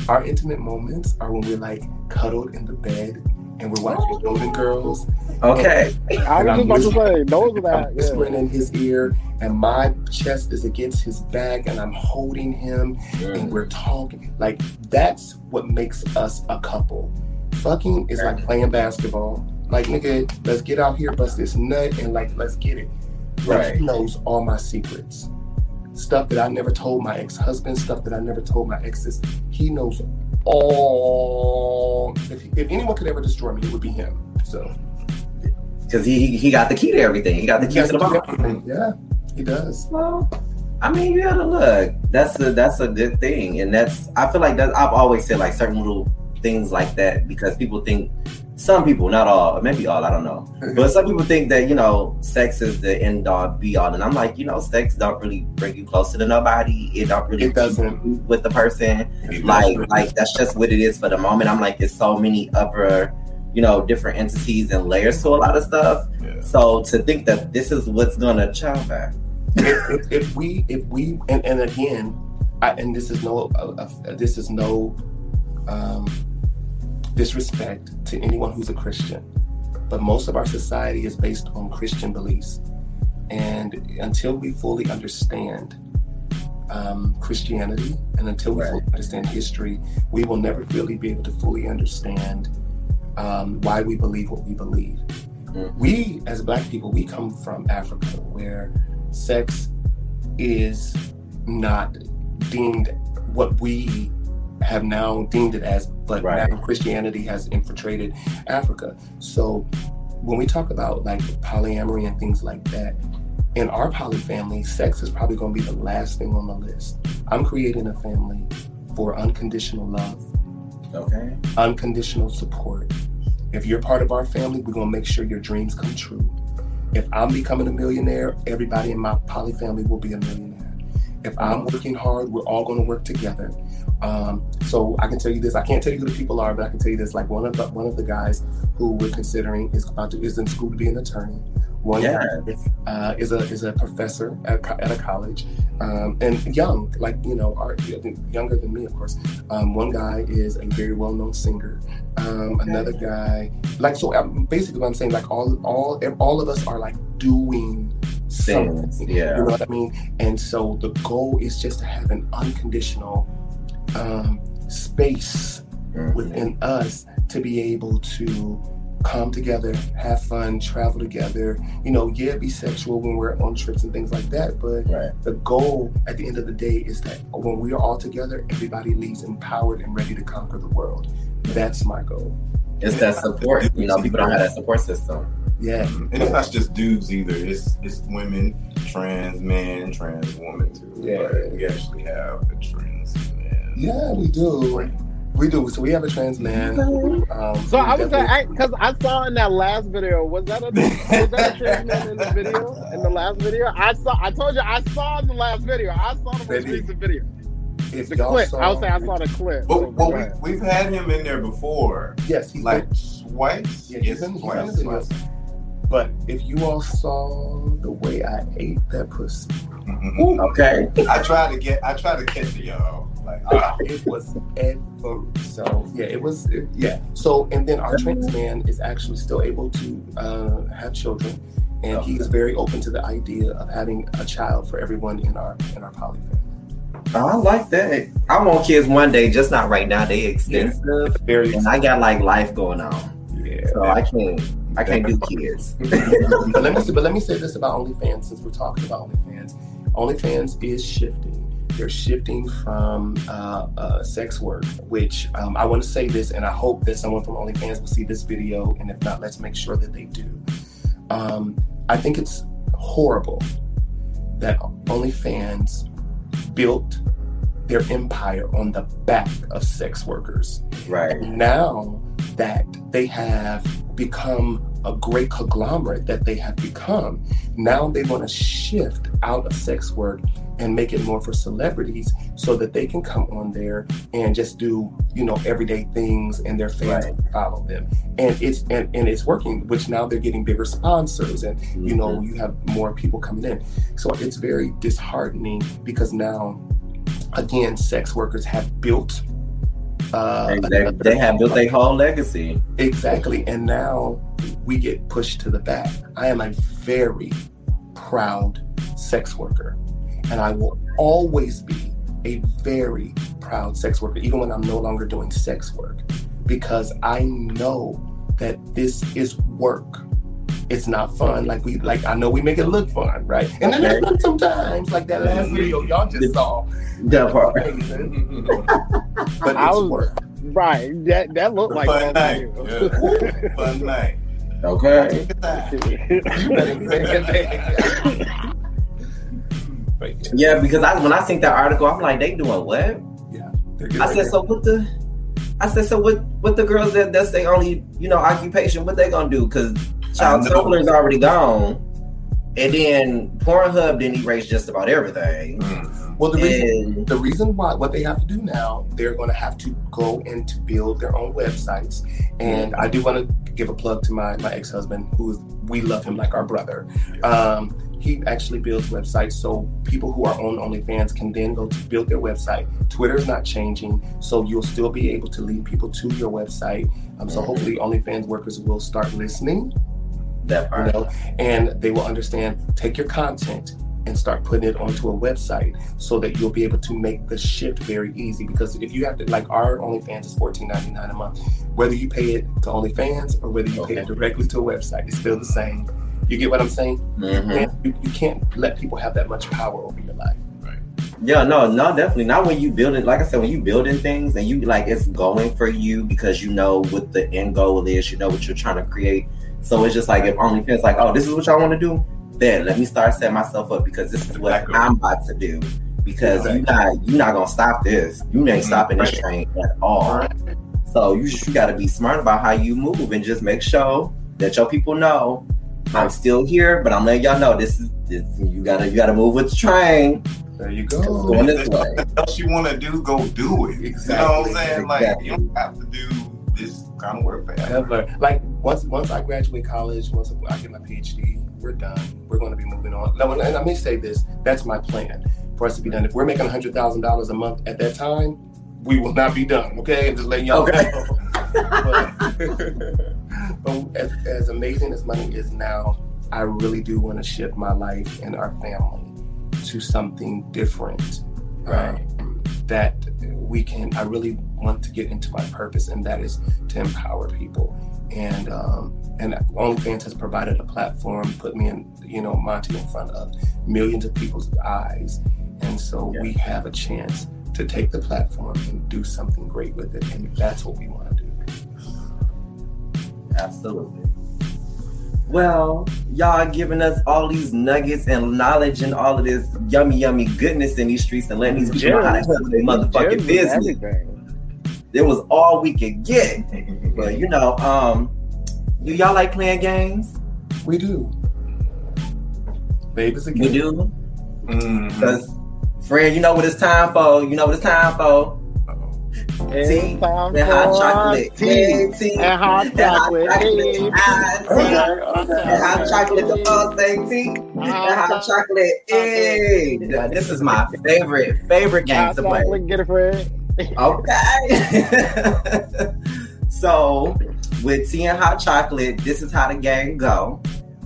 Our intimate moments are when we're like cuddled in the bed and we're watching oh. Golden Girls. Okay. I And was I'm just about to say, those are I'm that. whispering Yeah. in his ear, and my chest is against his back, and I'm holding him, and we're talking. Like that's what makes us a couple. Fucking is like playing basketball. Like nigga, let's get out here, bust this nut, and like let's get it. Like, Right. He knows all my secrets. Stuff that I never told my ex-husband, stuff that I never told my exes. He knows all. If, if anyone could ever destroy me, it would be him. So Because he he got the key to everything. He got the key to the bomb. Yeah, he does. Well, I mean, you gotta look. That's a that's a good thing, and that's I feel like that. I've always said like certain little things like that because people think some people, not all, maybe all, I don't know, but some people think that you know sex is the end all be all, and I'm like, you know, sex don't really bring you closer to nobody. It don't really It doesn't. with the person. Like like that's just what it is for the moment. I'm like, there's so many other you know different entities and layers to a lot of stuff. Yeah. So to think that this is what's gonna child back. if, if, if we if we and, and again I, and this is no uh, uh, this is no um, disrespect to anyone who's a christian but most of our society is based on christian beliefs and until we fully understand um, christianity and until we Right. fully understand history we will never really be able to fully understand um, why we believe what we believe Mhm. we as black people we come from africa where sex is not deemed what we have now deemed it as, but Right. now Christianity has infiltrated Africa. So when we talk about like polyamory and things like that, in our poly family, sex is probably going to be the last thing on the list. I'm creating a family for unconditional love, Okay. unconditional support. If you're part of our family, we're going to make sure your dreams come true. If I'm becoming a millionaire, everybody in my poly family will be a millionaire. If I'm working hard, we're all going to work together. Um, so I can tell you this. I can't tell you who the people are, but I can tell you this. Like one of the one of the guys who we're considering is about to is in school to be an attorney. One guy uh, is a is a professor at, at a college, um, and young, like you know, are younger than me, of course. Um, one guy is a very well known singer. Um, Another guy, like so, um, basically, what I'm saying, like all all all of us are like doing something. Things. Yeah. You know what I mean? And so the goal is just to have an unconditional um, space Mhm. within us to be able to come together, have fun, travel together. You know, yeah, be sexual when we're on trips and things like that. But Right. the goal at the end of the day is that when we are all together, everybody leaves empowered and ready to conquer the world. That's my goal. It's that support. You know, people don't have that support system. Yeah. And it's not just dudes either. It's it's women, trans men, trans women too. Yeah. Like, we actually have a trans man. Yeah, we do. We do. So we have a trans man. Um, So I was definitely- like, because I, saw in that last video, was that a was that a trans man in the video? In the last video, I saw. I told you, I saw in the last video. I saw the most recent video. if The clip. saw- I would say I saw the clip. But, So, but we, we've had him in there before. Yes, he's Like like twice? Yeah, he's yes, in- he's in the twice. videos. But if you all saw the way I ate that pussy, Mhm. Okay. I tried to get I tried to catch it, y'all. Like ah, it was ever so yeah, it was it- yeah. So and then our trans man is actually still able to uh, have children, and he is very open to the idea of having a child for everyone in our in our poly family. Oh, I like that. I want kids one day, just not right now. They expensive, Very and I got like life going on, yeah. so I can't. I can't do kids. but let me say, but let me say this about OnlyFans since we're talking about OnlyFans. OnlyFans is shifting. They're shifting from uh, uh, sex work, which um, I want to say this, and I hope that someone from OnlyFans will see this video, and if not, let's make sure that they do. Um, I think it's horrible that OnlyFans built their empire on the back of sex workers. right. Now that they have become a great conglomerate that they have become. Now they want to shift out of sex work and make it more for celebrities so that they can come on there and just do you know everyday things and their fans Right. follow them and it's and, and it's working which now they're getting bigger sponsors and you know you have more people coming in so it's very disheartening because now again sex workers have built uh, They, they, they have built their whole legacy. Exactly. And now we get pushed to the back. I am a very proud sex worker. And I will always be a very proud sex worker, even when I'm no longer doing sex work, because I know that this is work. It's not fun. Like we like I know we make it look fun, right? And then Okay. there's sometimes like that last mm-hmm. video y'all just saw. That part. But I it's was- work. Right. That that looked like Fun all night. Yeah. Fun night. Okay. You better say it. But yeah, Yeah, because I when I seen that article, I'm like, they doing what? they're good I said, so what the? I said, so what? What the girls that that's their only you know occupation? What they gonna do? Because child I know. Tumblr's already gone, and then Pornhub didn't erase just about everything. Mm. Well, the reason And the reason why what they have to do now, they're going to have to go and to build their own websites. And I do want to give a plug to my my ex husband, who is we love him like our brother. Um, he actually builds websites so people who are on OnlyFans can then go to build their website. Twitter is not changing, so you'll still be able to lead people to your website. Um, so Mhm. hopefully, OnlyFans workers will start listening that you know, and they will understand. Take your content and start putting it onto a website so that you'll be able to make the shift very easy. Because if you have to, like our OnlyFans is fourteen ninety nine a month, whether you pay it to OnlyFans or whether you pay it directly to a website, it's still the same. You get what I'm saying? Mhm. And you, you can't let people have that much power over your life. Yeah, no, no, definitely not when you build it. Like I said, when you building things and you like it's going for you because you know what the end goal is, you know what you're trying to create. So it's just like if only OnlyFans like, oh, this is what y'all want to do, then let me start setting myself up because this is what Exactly. I'm about to do. Because you're not you're not gonna stop this. You ain't stopping this train at all. Right. So you just, you got to be smart about how you move and just make sure that your people know I'm still here, but I'm letting y'all know this is this, you gotta you gotta move with the train. There you It's go. going this way. something else you want to do, go do it. You know what Exactly. I'm saying? Like Exactly. you don't have to do this kind of work forever. Ever. Like once once I graduate college, once I get my PhD, we're done. We're going to be moving on. Now, and let me say this: that's my plan for us to be done. If we're making hundred thousand dollars a month at that time, we will not be done. Okay, I'm just letting y'all Okay. know. But, but as, as amazing as money is now, I really do want to shift my life and our family to something different. Right. um, that we can. I really want to get into my purpose, and that is to empower people. And um, and OnlyFans has provided a platform, put me in, you know, Monty in front of millions of people's eyes, and so Yeah. we have a chance to take the platform and do something great with it, and that's what we want. Absolutely. Well, y'all giving us all these nuggets and knowledge and all of this yummy, yummy goodness in these streets and letting these people know how to handle their motherfucking business. everything. It was all we could get. But you know, um, do y'all like playing games? We do. Babies You again. do? Mhm. Because, friend, you know what it's time for. You know what it's time for. Tea and hot chocolate. tea tea and hot chocolate. tea. And hot chocolate, the boss thing, tea. And hot chocolate. Hey, this is my favorite, favorite game to play. get it, Fred. Okay. so with tea and hot chocolate, this is how the game go.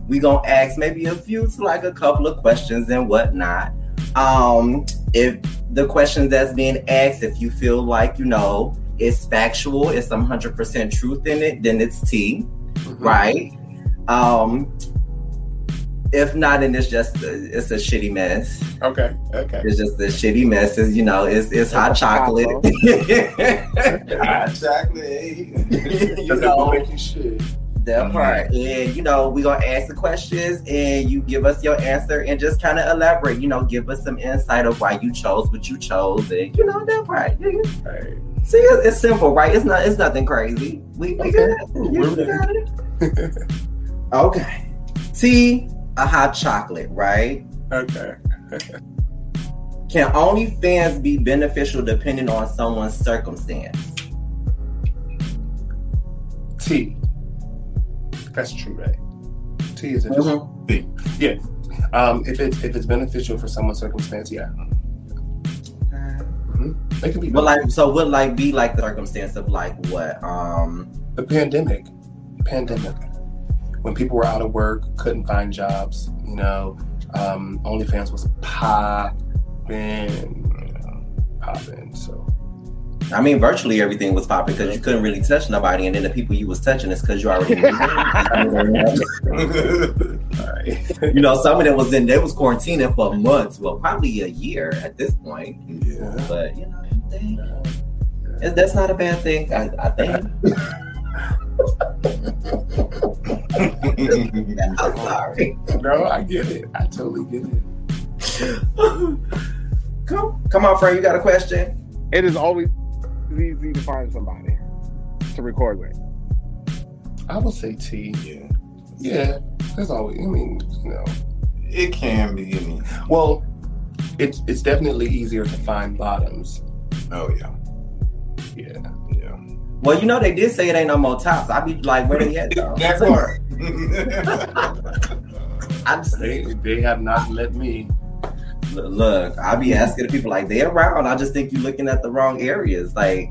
We gonna ask maybe a few to like a couple of questions and whatnot. Um, if the questions that's being asked, if you feel like you know it's factual, it's some hundred percent truth in it, then it's tea, Mhm. right? Um, if not, then it's just a, it's a shitty mess. Okay. Okay. It's just a shitty mess. Is you know, it's it's hot chocolate. Hot chocolate. you know, shit? That part. And you know, we're gonna ask the questions and you give us your answer and just kind of elaborate, you know, give us some insight of why you chose what you chose and you know that part. Right. See, it's, it's simple, right? It's not it's nothing crazy. We, we Okay. good. You got it. Okay. Tea, a hot chocolate, right? Okay. Can OnlyFans be beneficial depending on someone's circumstance? T. That's true, right? T is interesting. B. Yeah. Um, if it's if it's beneficial for someone's circumstance, yeah, it can be. But like, so would like be like the circumstance of like what? Um, the pandemic, pandemic, when people were out of work, couldn't find jobs, you know, um, OnlyFans was popping, you know, popping. So I mean, virtually everything was popping because you couldn't really touch nobody, and then the people you was touching is because you already, knew them. you know, some of them was in they was quarantining for months, well, probably a year at this point. yeah. But you know, they- it- that's not a bad thing. I, I think. I'm sorry. no, I get it. I totally get it. Come, come on, Frank. You got a question? It is always easy to find somebody to record with. I would say T. yeah. Yeah, there's always. I mean, you know, It can be. I mean, well, it's it's definitely easier to find bottoms. oh yeah, Yeah. yeah. Well, you know they did say it ain't no more tops. I'd be like, where they at though? That part. I just, They they have not let me. Look, I be asking the people like they around. I just think you're looking at the wrong areas. Like,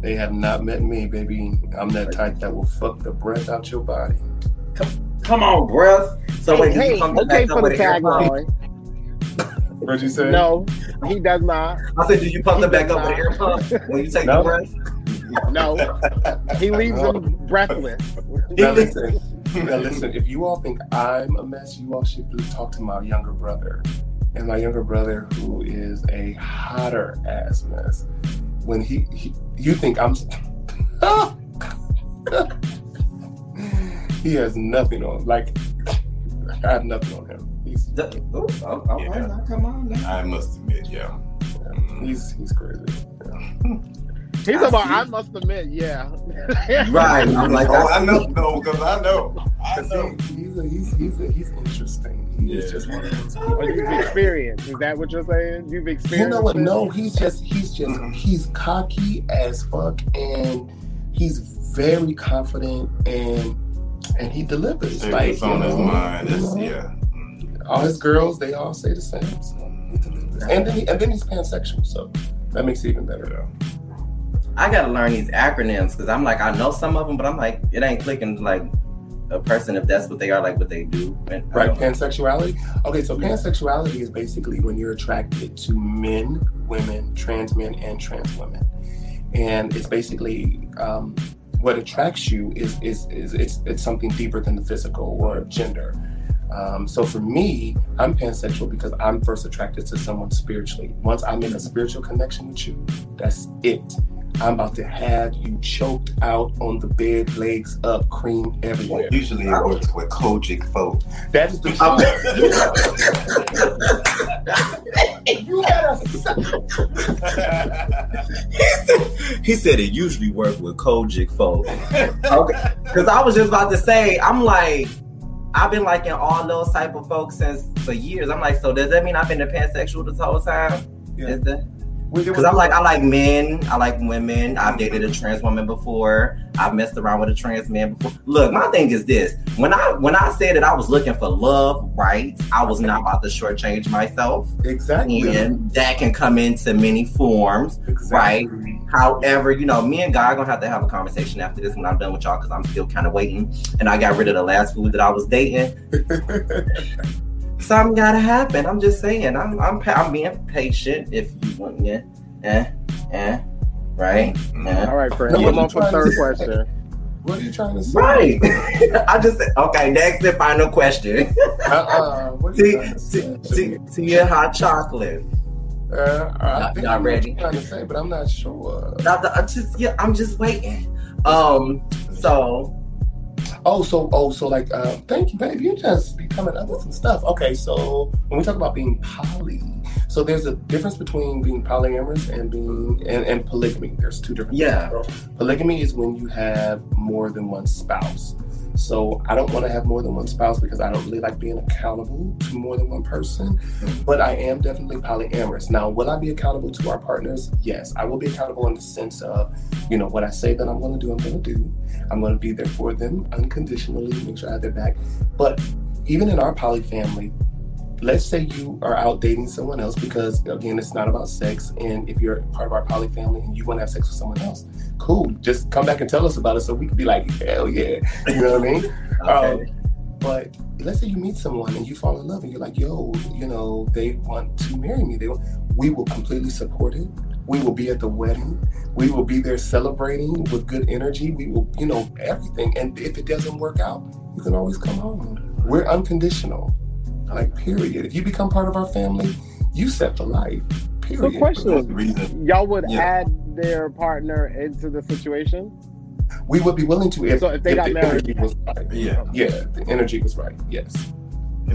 They have not met me, baby. I'm that type that will fuck the breath out your body. come on, breath. So wait, did hey, you come okay back for up the with an AirPod? tagline. What'd you say? No, he does not. I said, did you pump them back up with an pump when you take No. the breath? No, he leaves them breathless. Now listen, now listen. If you all think I'm a mess, you all should talk to my younger brother, and my younger brother who is a hotter ass mess. When he, he you think I'm, he has nothing on. Like I have nothing on him. He's The- ooh, oh, all right, Yeah. now, come on. Now. I must admit, yeah. he's he's crazy. He's I about. see. I must admit, yeah. Right. I'm like, oh, I I know, no, because I know, I know. he's a, he's he's a, he's interesting. He's Yeah. just one of those But people. you've experienced. Is that what you're saying? You've experienced. You know what? No, he's just he's just he's cocky as fuck, and he's very confident, and and he delivers. Say like what's on you his know, mind. you know, yeah. all his girls they all say the same. So he delivers. And then he, and then he's pansexual, so that makes it even better. yeah. I gotta learn these acronyms because I'm like, I know some of them, but I'm like, it ain't clicking like a person if that's what they are, like what they do. And Right, pansexuality. Okay, so pansexuality is basically when you're attracted to men, women, trans men, and trans women, and it's basically um, what attracts you is is is it's it's something deeper than the physical or gender. Um, so for me, I'm pansexual because I'm first attracted to someone spiritually. Once I make a spiritual connection with you, that's it. I'm about to have you choked out on the bed, legs up, cream everywhere. Usually it works with COGIC folk. That is the you he said it usually work with COGIC folk. Okay, because I was just about to say, I'm like, I've been liking all those type of folks since for years. I'm like, so does that mean I've been a pansexual this whole time? Yeah. Is that? Because I'm like, I like men, I like women. I've dated a trans woman before. I've messed around with a trans man before. Look, my thing is this: when I when I said that I was looking for love, right? I was not about to shortchange myself, exactly. and that can come into many forms. Exactly. However, you know, me and God are gonna have to have a conversation after this when I'm done with y'all because I'm still kind of waiting, and I got rid of the last food that I was dating. Something gotta happen. I'm just saying. I'm I'm I'm being patient. If you want, yeah, eh, eh, right, eh. All right, friend. No, Come what on you for trying to third question. what are you trying to say? right. I just said, okay. Next and final question. Uh-uh. What are you Tea, trying to say? tea, tea, tea and hot chocolate. Uh, I Y'all- think y'all I'm ready? What you're trying to say, but I'm not sure. Now, the- I'm just yeah, I'm just waiting. Um, so Oh, so oh, so like, uh, thank you, babe. You just be coming up with some stuff. Okay, so when we talk about being poly, so there's a difference between being polyamorous and being and, and polygamy. There's two different. Yeah. things. Polygamy is when you have more than one spouse. So I don't want to have more than one spouse because I don't really like being accountable to more than one person. But I am definitely polyamorous. Now, will I be accountable to our partners? Yes, I will be accountable in the sense of, you know, what I say that I'm going to do, I'm going to do. I'm going to be there for them unconditionally, make sure I have their back. But even in our poly family, let's say you are out dating someone else because again it's not about sex and if you're part of our poly family and you want to have sex with someone else cool just come back and tell us about it so we can be like hell yeah you know what i mean? Okay. um, but let's say you meet someone and you fall in love and you're like yo you know they want to marry me they want, we will completely support it. We will be at the wedding. We will be there celebrating with good energy. We will you know everything. And if it doesn't work out you can always come home. We're unconditional like period. If you become part of our family, you set for life. So Period. question, y'all would Yeah. add their partner into the situation? We would be willing to if, So if they got the married- energy was right. Yeah. Yeah, the energy was right. Yes.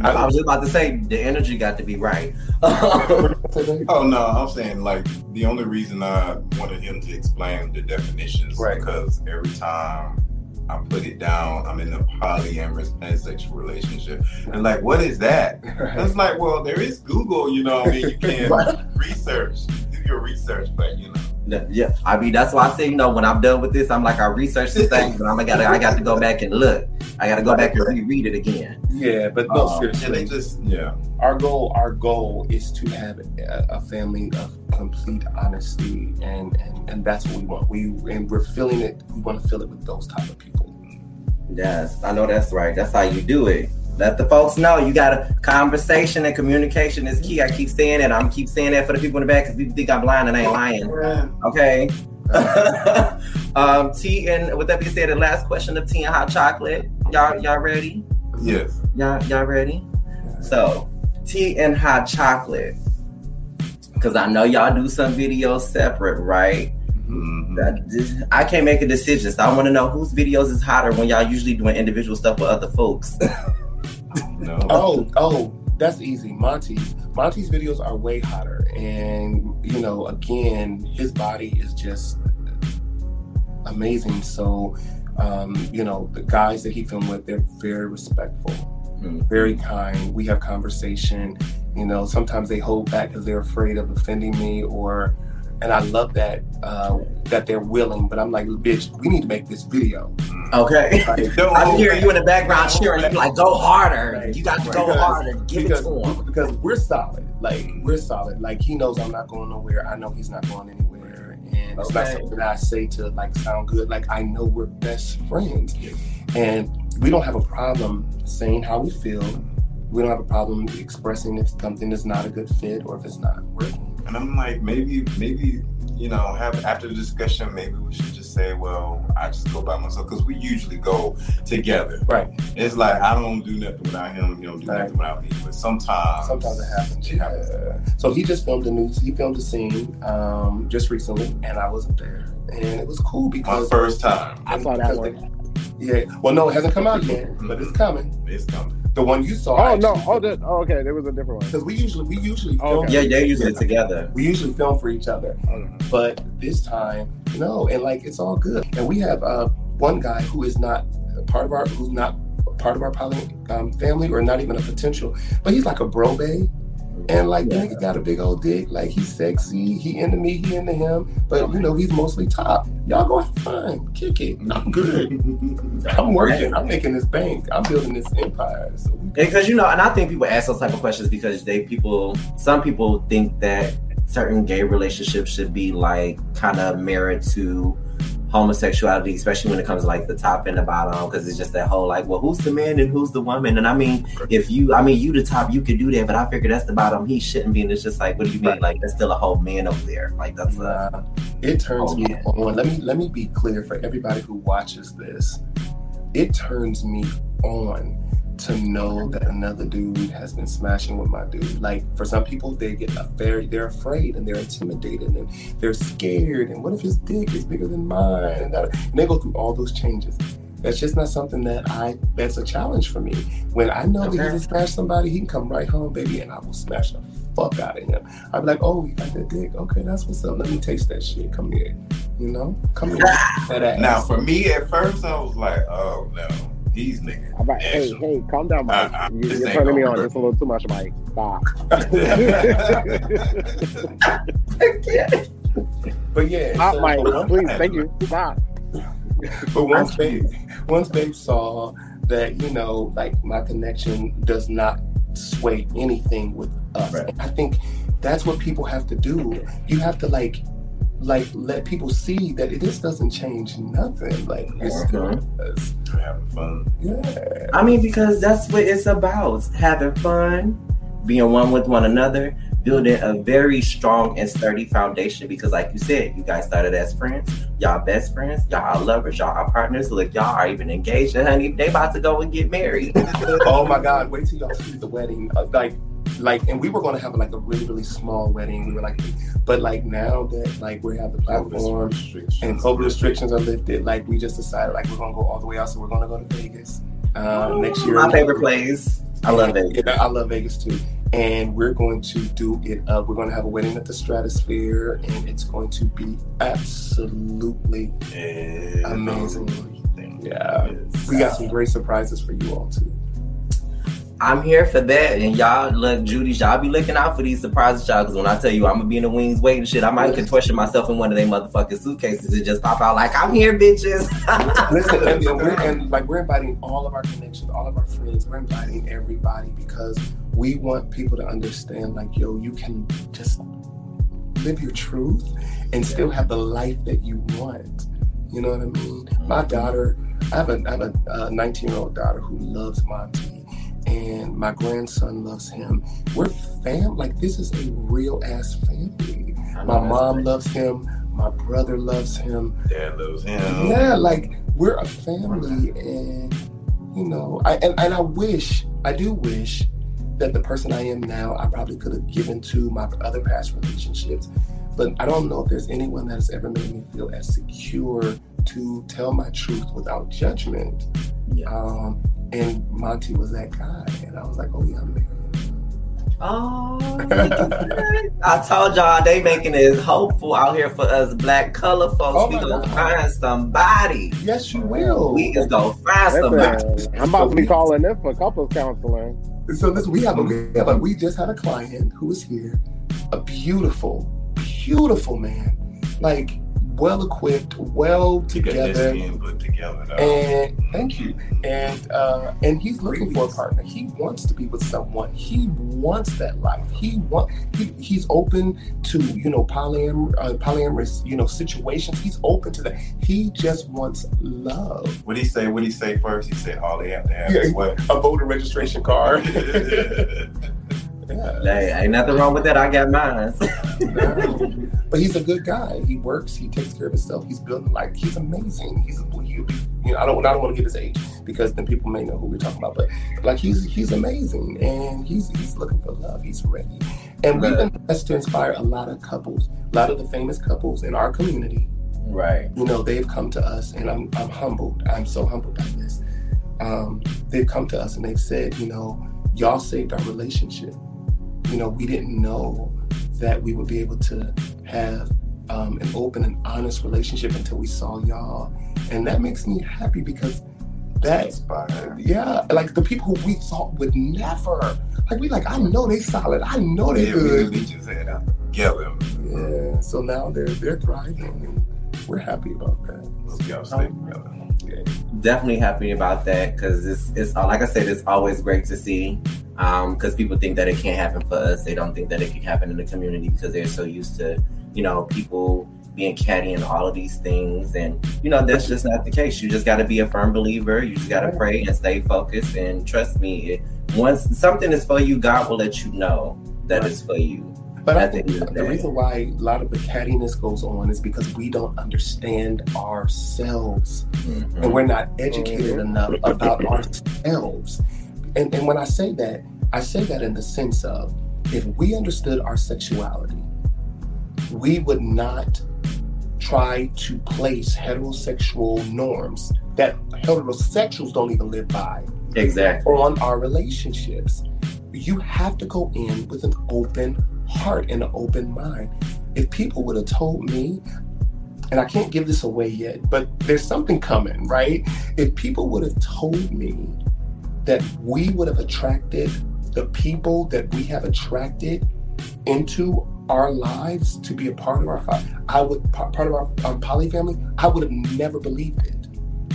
I. I was just about to say the energy got to be right. Oh no, I'm saying like the only reason I wanted him to explain the definitions Right. because every time I put it down, I'm in a polyamorous pansexual relationship. And like, what is that? It's like, well, there is Google, you know, I mean you can Right. research, do your research, but you know. yeah, I mean that's why I say you know when I'm done with this, I'm like I researched some thing, but I'm gotta I got to go back and look. I got to go back and reread it again. Yeah, but no, um, Yeah, seriously. they just yeah. our goal our goal is to have a, a family of complete honesty and, and and that's what we want we and we're feeling it we want to fill it with those type of people Yes, I know that's right. That's how you do it. Let the folks know you got a conversation and communication is key. I keep saying it. I'm keep saying that for the people in the back because people think I'm blind and I ain't lying. Okay. um, tea and with that being said, the last question of tea and hot chocolate. Y'all, y'all ready? Yes. Y'all, y'all ready? So, tea and hot chocolate. Because I know y'all do some videos separate, right? Mhm. That- this- I can't make a decision, so I want to know whose videos is hotter when y'all usually doing individual stuff with other folks. No. oh oh that's easy monty's monty's videos are way hotter and you know again his body is just amazing so um you know the guys that he filmed with they're very respectful Mm. very kind we have conversation you know sometimes they hold back because they're afraid of offending me or and i love that uh that they're willing but i'm like bitch we need to make this video okay. Like, I hear you in the background cheering. You like, go harder. Right. You got to go Because- harder. Give because, it to him. because we're solid. Like we're solid. Like he knows I'm not going nowhere. I know he's not going anywhere. And it's not something that I say to like sound good. Like I know we're best friends. And we don't have a problem saying how we feel. We don't have a problem expressing if something is not a good fit or if it's not working. And I'm like, maybe, maybe, you know, have after the discussion, maybe we should just say, well, I just go by myself because we usually go together. Right. It's like I don't do nothing without him. He don't do Right. nothing without me. But sometimes, Sometimes it happens. It happens. Yeah. So he just filmed a new he filmed a scene um just recently and I wasn't there. And it was cool because My because first time, I saw that because one. yeah. Well no, it hasn't come out yet, but it's coming. it's coming. The one you saw. Oh no! Oh, that, oh, okay. There was a different one. Because we usually we usually Oh, film. okay. Yeah, they're usually together. We usually film for each other, but this time no, and like it's all good. And we have uh, one guy who is not part of our who's not part of our poly um, family or not even a potential, but he's like a bro babe. And like the Yeah. nigga got a big old dick, like he's sexy, he into me, he into him, but you know he's mostly top. Y'all go have fun, kick it. I'm good. I'm working. I'm making this bank. I'm building this empire. So we Because you know, and I think people ask those type of questions because they people, some people think that certain gay relationships should be like kind of married to homosexuality, especially when it comes to like the top and the bottom, because it's just that whole like, well, who's the man and who's the woman? And I mean, if you, I mean, you the top, you could do that, but I figure that's the bottom. He shouldn't be. And it's just like, what do you mean? Like, there's still a whole man over there. Like that's a it turns me yeah. on. Let me let me be clear for everybody who watches this. It turns me on to know that another dude has been smashing with my dude. Like for some people, they get very they're afraid and they're intimidated and they're scared. And what if his dick is bigger than mine? And, that, and they go through all those changes. That's just not something that I. That's a challenge for me. When I know that he Okay. can smash somebody, he can come right home, baby, and I will smash the fuck out of him. I'd be like, oh, you got that dick? Okay, that's what's up. Let me taste that shit. Come here, you know, come here. Now, for me, at first, I was like, "Oh no, he's nigga." I'm like, hey, hey, calm down, Mike. Uh, uh, you, you're turning me on just a little too much, Mike. Stop. But yeah, Stop, so- Mike. Please, thank you. Stop. But once they once they saw that you know like my connection does not sway anything with us, Right. I think that's what people have to do. You have to like like let people see that it just doesn't change nothing. Like it's still us. having fun. Yeah. I mean, because that's what it's about having fun, being one with one another, building a very strong and sturdy foundation. Because, like you said, you guys started as friends, y'all best friends, y'all are lovers, y'all are partners. Look, y'all are even engaged, and honey, they about to go and get married. Oh my God! Wait till y'all see the wedding. Uh, like, like, and we were gonna have like a really really small wedding. We were like, but like now that like we have the platform and COVID restrictions are lifted, like we just decided like we're gonna go all the way out. So we're gonna go to Vegas uh, next year. My favorite place. I love it. Yeah, I love Vegas too. And we're going to do it up. We're going to have a wedding at the Stratosphere, and it's going to be absolutely amazing. Yeah, we got some great surprises for you all too. I'm here for that, and y'all look, Judy, y'all be looking out for these surprises, y'all. Because when I tell you I'm gonna be in the wings waiting, shit, I might contortion myself in one of them motherfucking suitcases and just pop out like I'm here, bitches. Listen, and, and we're and like we're inviting all of our connections, all of our friends. We're inviting everybody because we want people to understand, like, yo, you can just live your truth and still have the life that you want. You know what I mean? My mm-hmm. daughter, I have a I have a 19 year old daughter who loves Monty, and my grandson loves him. We're fam like this is a real ass family. My mom loves him. My brother loves him. Dad loves him. Yeah, like we're a family, and you know, I and, and I wish, I do wish that the person I am now, I probably could have given to my other past relationships, but I don't know if there's anyone that has ever made me feel as secure to tell my truth without judgment. Yeah. Um, and Monty was that guy, and I was like, oh yeah, I'm married. Oh, I told y'all they making it hopeful out here for us black color folks. Oh we gonna God. find somebody. Yes, you will. We is gonna find somebody. Listen, I'm about to be calling in for couples counseling. So listen, we have a, we have a, we just had a client who was here, a beautiful, beautiful man, like well equipped, well You got this together, together. Though. and thank you. And uh, and he's looking for a partner. He wants to be with someone. He wants that life. He want he, he's open to you know polyam uh, polyamorous you know situations. He's open to that. He just wants love. what he say? What he say first? He said all they have to have Yeah. is what? A voter registration card. yeah. Hey, ain't nothing wrong with that. I got mine. but he's a good guy. He works. He takes care of himself. He's building like he's amazing. He's he, you know I don't I don't want to give his age because then people may know who we're talking about. But like he's he's amazing and he's he's looking for love. He's ready. And we've been blessed to inspire a lot of couples, a lot of the famous couples in our community. right. You know they've come to us, and I'm I'm humbled. I'm so humbled by this. Um, they've come to us and they've said, you know, y'all saved our relationship. You know, we didn't know that we would be able to have um, an open and honest relationship until we saw y'all, and that makes me happy because that's Inspired. yeah, like the people who we thought would never, like we like I know they solid, I know they Yeah, good, really just had out together. yeah. So now they're they're thriving, and we're happy about that. Let y'all stay together. Definitely happy about that because it's it's like I said, it's always great to see. Um, because people think that it can't happen for us. They don't think that it can happen in the community because they're so used to, you know, people being catty and all of these things. And, you know, that's just not the case. You just got to be a firm believer. You just got to pray and stay focused. And trust me, it, once something is for you, God will let you know that it's for you. But I think the the reason why a lot of the cattiness goes on is because we don't understand ourselves Mhm. and we're not educated enough about ourselves. And, and when I say that, I say that in the sense of if we understood our sexuality, we would not try to place heterosexual norms that heterosexuals don't even live by Exactly. on our relationships. You have to go in with an open heart and an open mind. If people would have told me, and I can't give this away yet, but there's something coming, right? If people would have told me that we would have attracted the people that we have attracted into our lives to be a part of our fa- I would part of our um, poly family, I would have never believed it.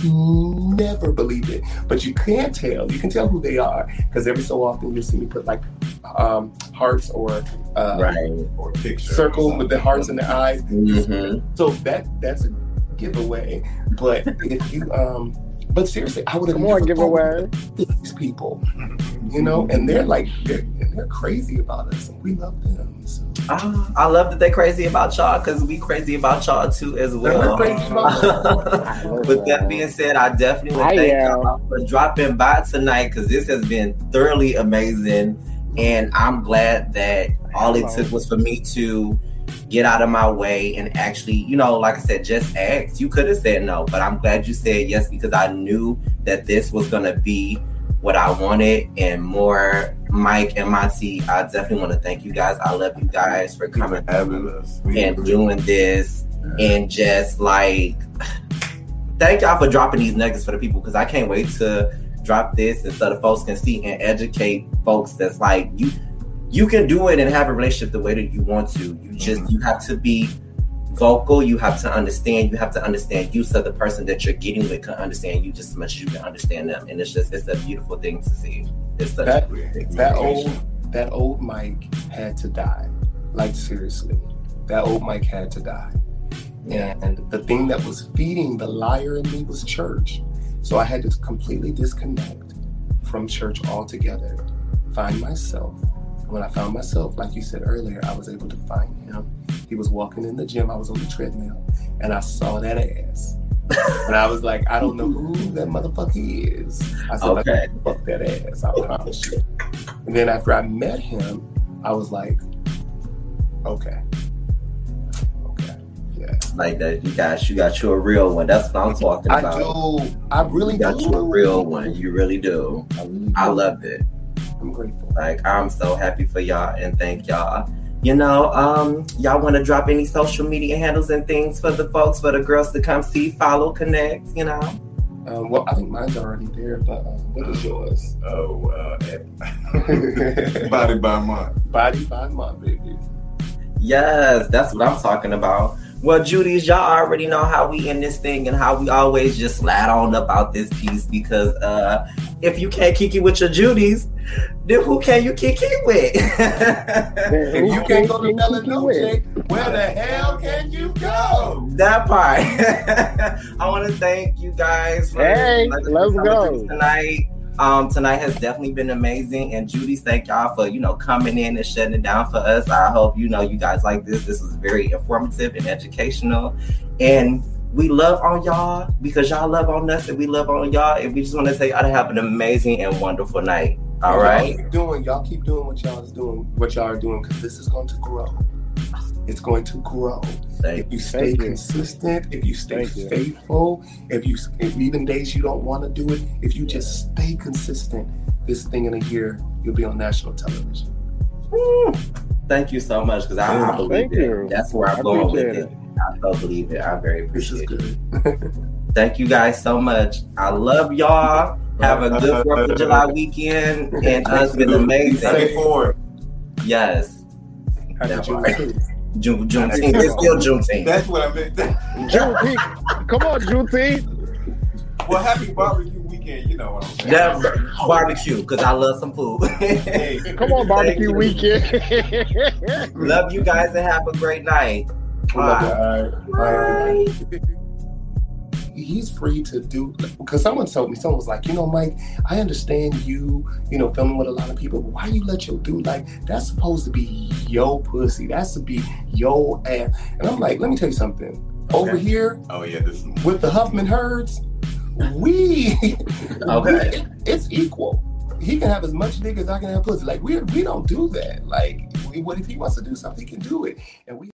Never believed it. But you can tell. You can tell who they are because every so often you'll see me put like um, hearts or uh, Right. Or a picture. circle with the hearts in the eyes. hmm So that that's a giveaway. But if you um, but seriously, I would have Come on, never giveaway. these people, you know, and they're like they're, and they're crazy about us, and we love them. So. Ah, I love that they're crazy about y'all because we crazy about y'all too as well. crazy about With that being said, I definitely want to thank y'all for dropping by tonight because this has been thoroughly amazing. And I'm glad that all it took was for me to get out of my way and actually, you know, like I said, just ask. You could have said no, but I'm glad you said yes because I knew that this was going to be what I wanted and more. Mike and Monty, I definitely want to thank you guys. I love you guys for coming having us. And doing this and just like thank y'all for dropping these nuggets for the people because I can't wait to drop this and so the folks can see and educate folks that's like you you can do it and have a relationship the way that you want to. You just mm-hmm. you have to be vocal, you have to understand, you have to understand you so the person that you're getting with can understand you just as much as you can understand them. And it's just it's a beautiful thing to see. It's such That- a beautiful thing. that old that old Mike had to die. Like seriously, that old Mike had to die. And the thing that was feeding the liar in me was church. So I had to completely disconnect from church altogether, find myself. When I found myself, like you said earlier, I was able to find him. He was walking in the gym, I was on the treadmill, and I saw that ass. and I was like, I don't know who that motherfucker is. I said, Okay. okay. fuck that ass, I promise you. And then after I met him, I was like, okay. Okay. Yeah. like that. You got you got you a real one. That's what I'm talking about. I do. I really You got do. you a real one. You really do. I, really I do. love it. I'm grateful. Like I'm so happy for y'all and thank y'all. You know, um, y'all want to drop any social media handles and things for the folks, for the girls to come see, follow, connect. You know, Um, well, I think mine's already there, but um, what is yours? Oh, uh, body by Monty. Body by Monty, baby. yes, that's what I'm talking about. Well, Judy's, y'all already know how we end this thing and how we always just slide on about this piece because uh, if you can't kiki with your Judy's, then who can you kiki with? If you can't go to Bella Noche, where the hell can you go? that part. I want to thank you guys for Hey, letting let's go. tonight. Um, tonight has definitely been amazing, and Judy's, thank y'all for you know coming in and shutting it down for us. I hope you know you guys like this. This was very informative and educational, and we love on y'all because y'all love on us, and we love on y'all, and we just want to say y'all to have an amazing and wonderful night. All Y'all right. keep doing. Y'all keep doing what y'all is doing. What y'all are doing because this is going to grow. It's going to grow. Thank If you stay Thank you. consistent, if you stay Thank you. faithful, if you if even days you don't want to do it, if you just stay consistent, this thing in a year you'll be on national television. Woo. Thank you so much because I, I believe Thank it. you. That's where I'm I going with appreciate it. I so believe it. I very This is appreciate it. Thank you guys so much. I love y'all. Have a good Fourth of July weekend, and us been amazing. Stay forward. Yes, June part. too. June, Juneteenth. It's still Juneteenth. That's what I meant. Juneteenth. Come on, Juneteenth. well, happy barbecue weekend. You know what I'm saying. That barbecue because I love some food. Hey, Come on, barbecue weekend. love you guys and have a great night. Bye. Bye. He's free to do because someone told me someone was like, you know, Mike, I understand you, you know, filming with a lot of people, but why you let your dude like that's supposed to be yo pussy, that's to be yo ass, and I'm like, let me tell you something. Over here Oh yeah, this is with the Huffman herds, we, Okay. it's equal. He can have as much dick as I can have pussy. Like we we don't do that. Like we, what if he wants to do something, he can do it, and we.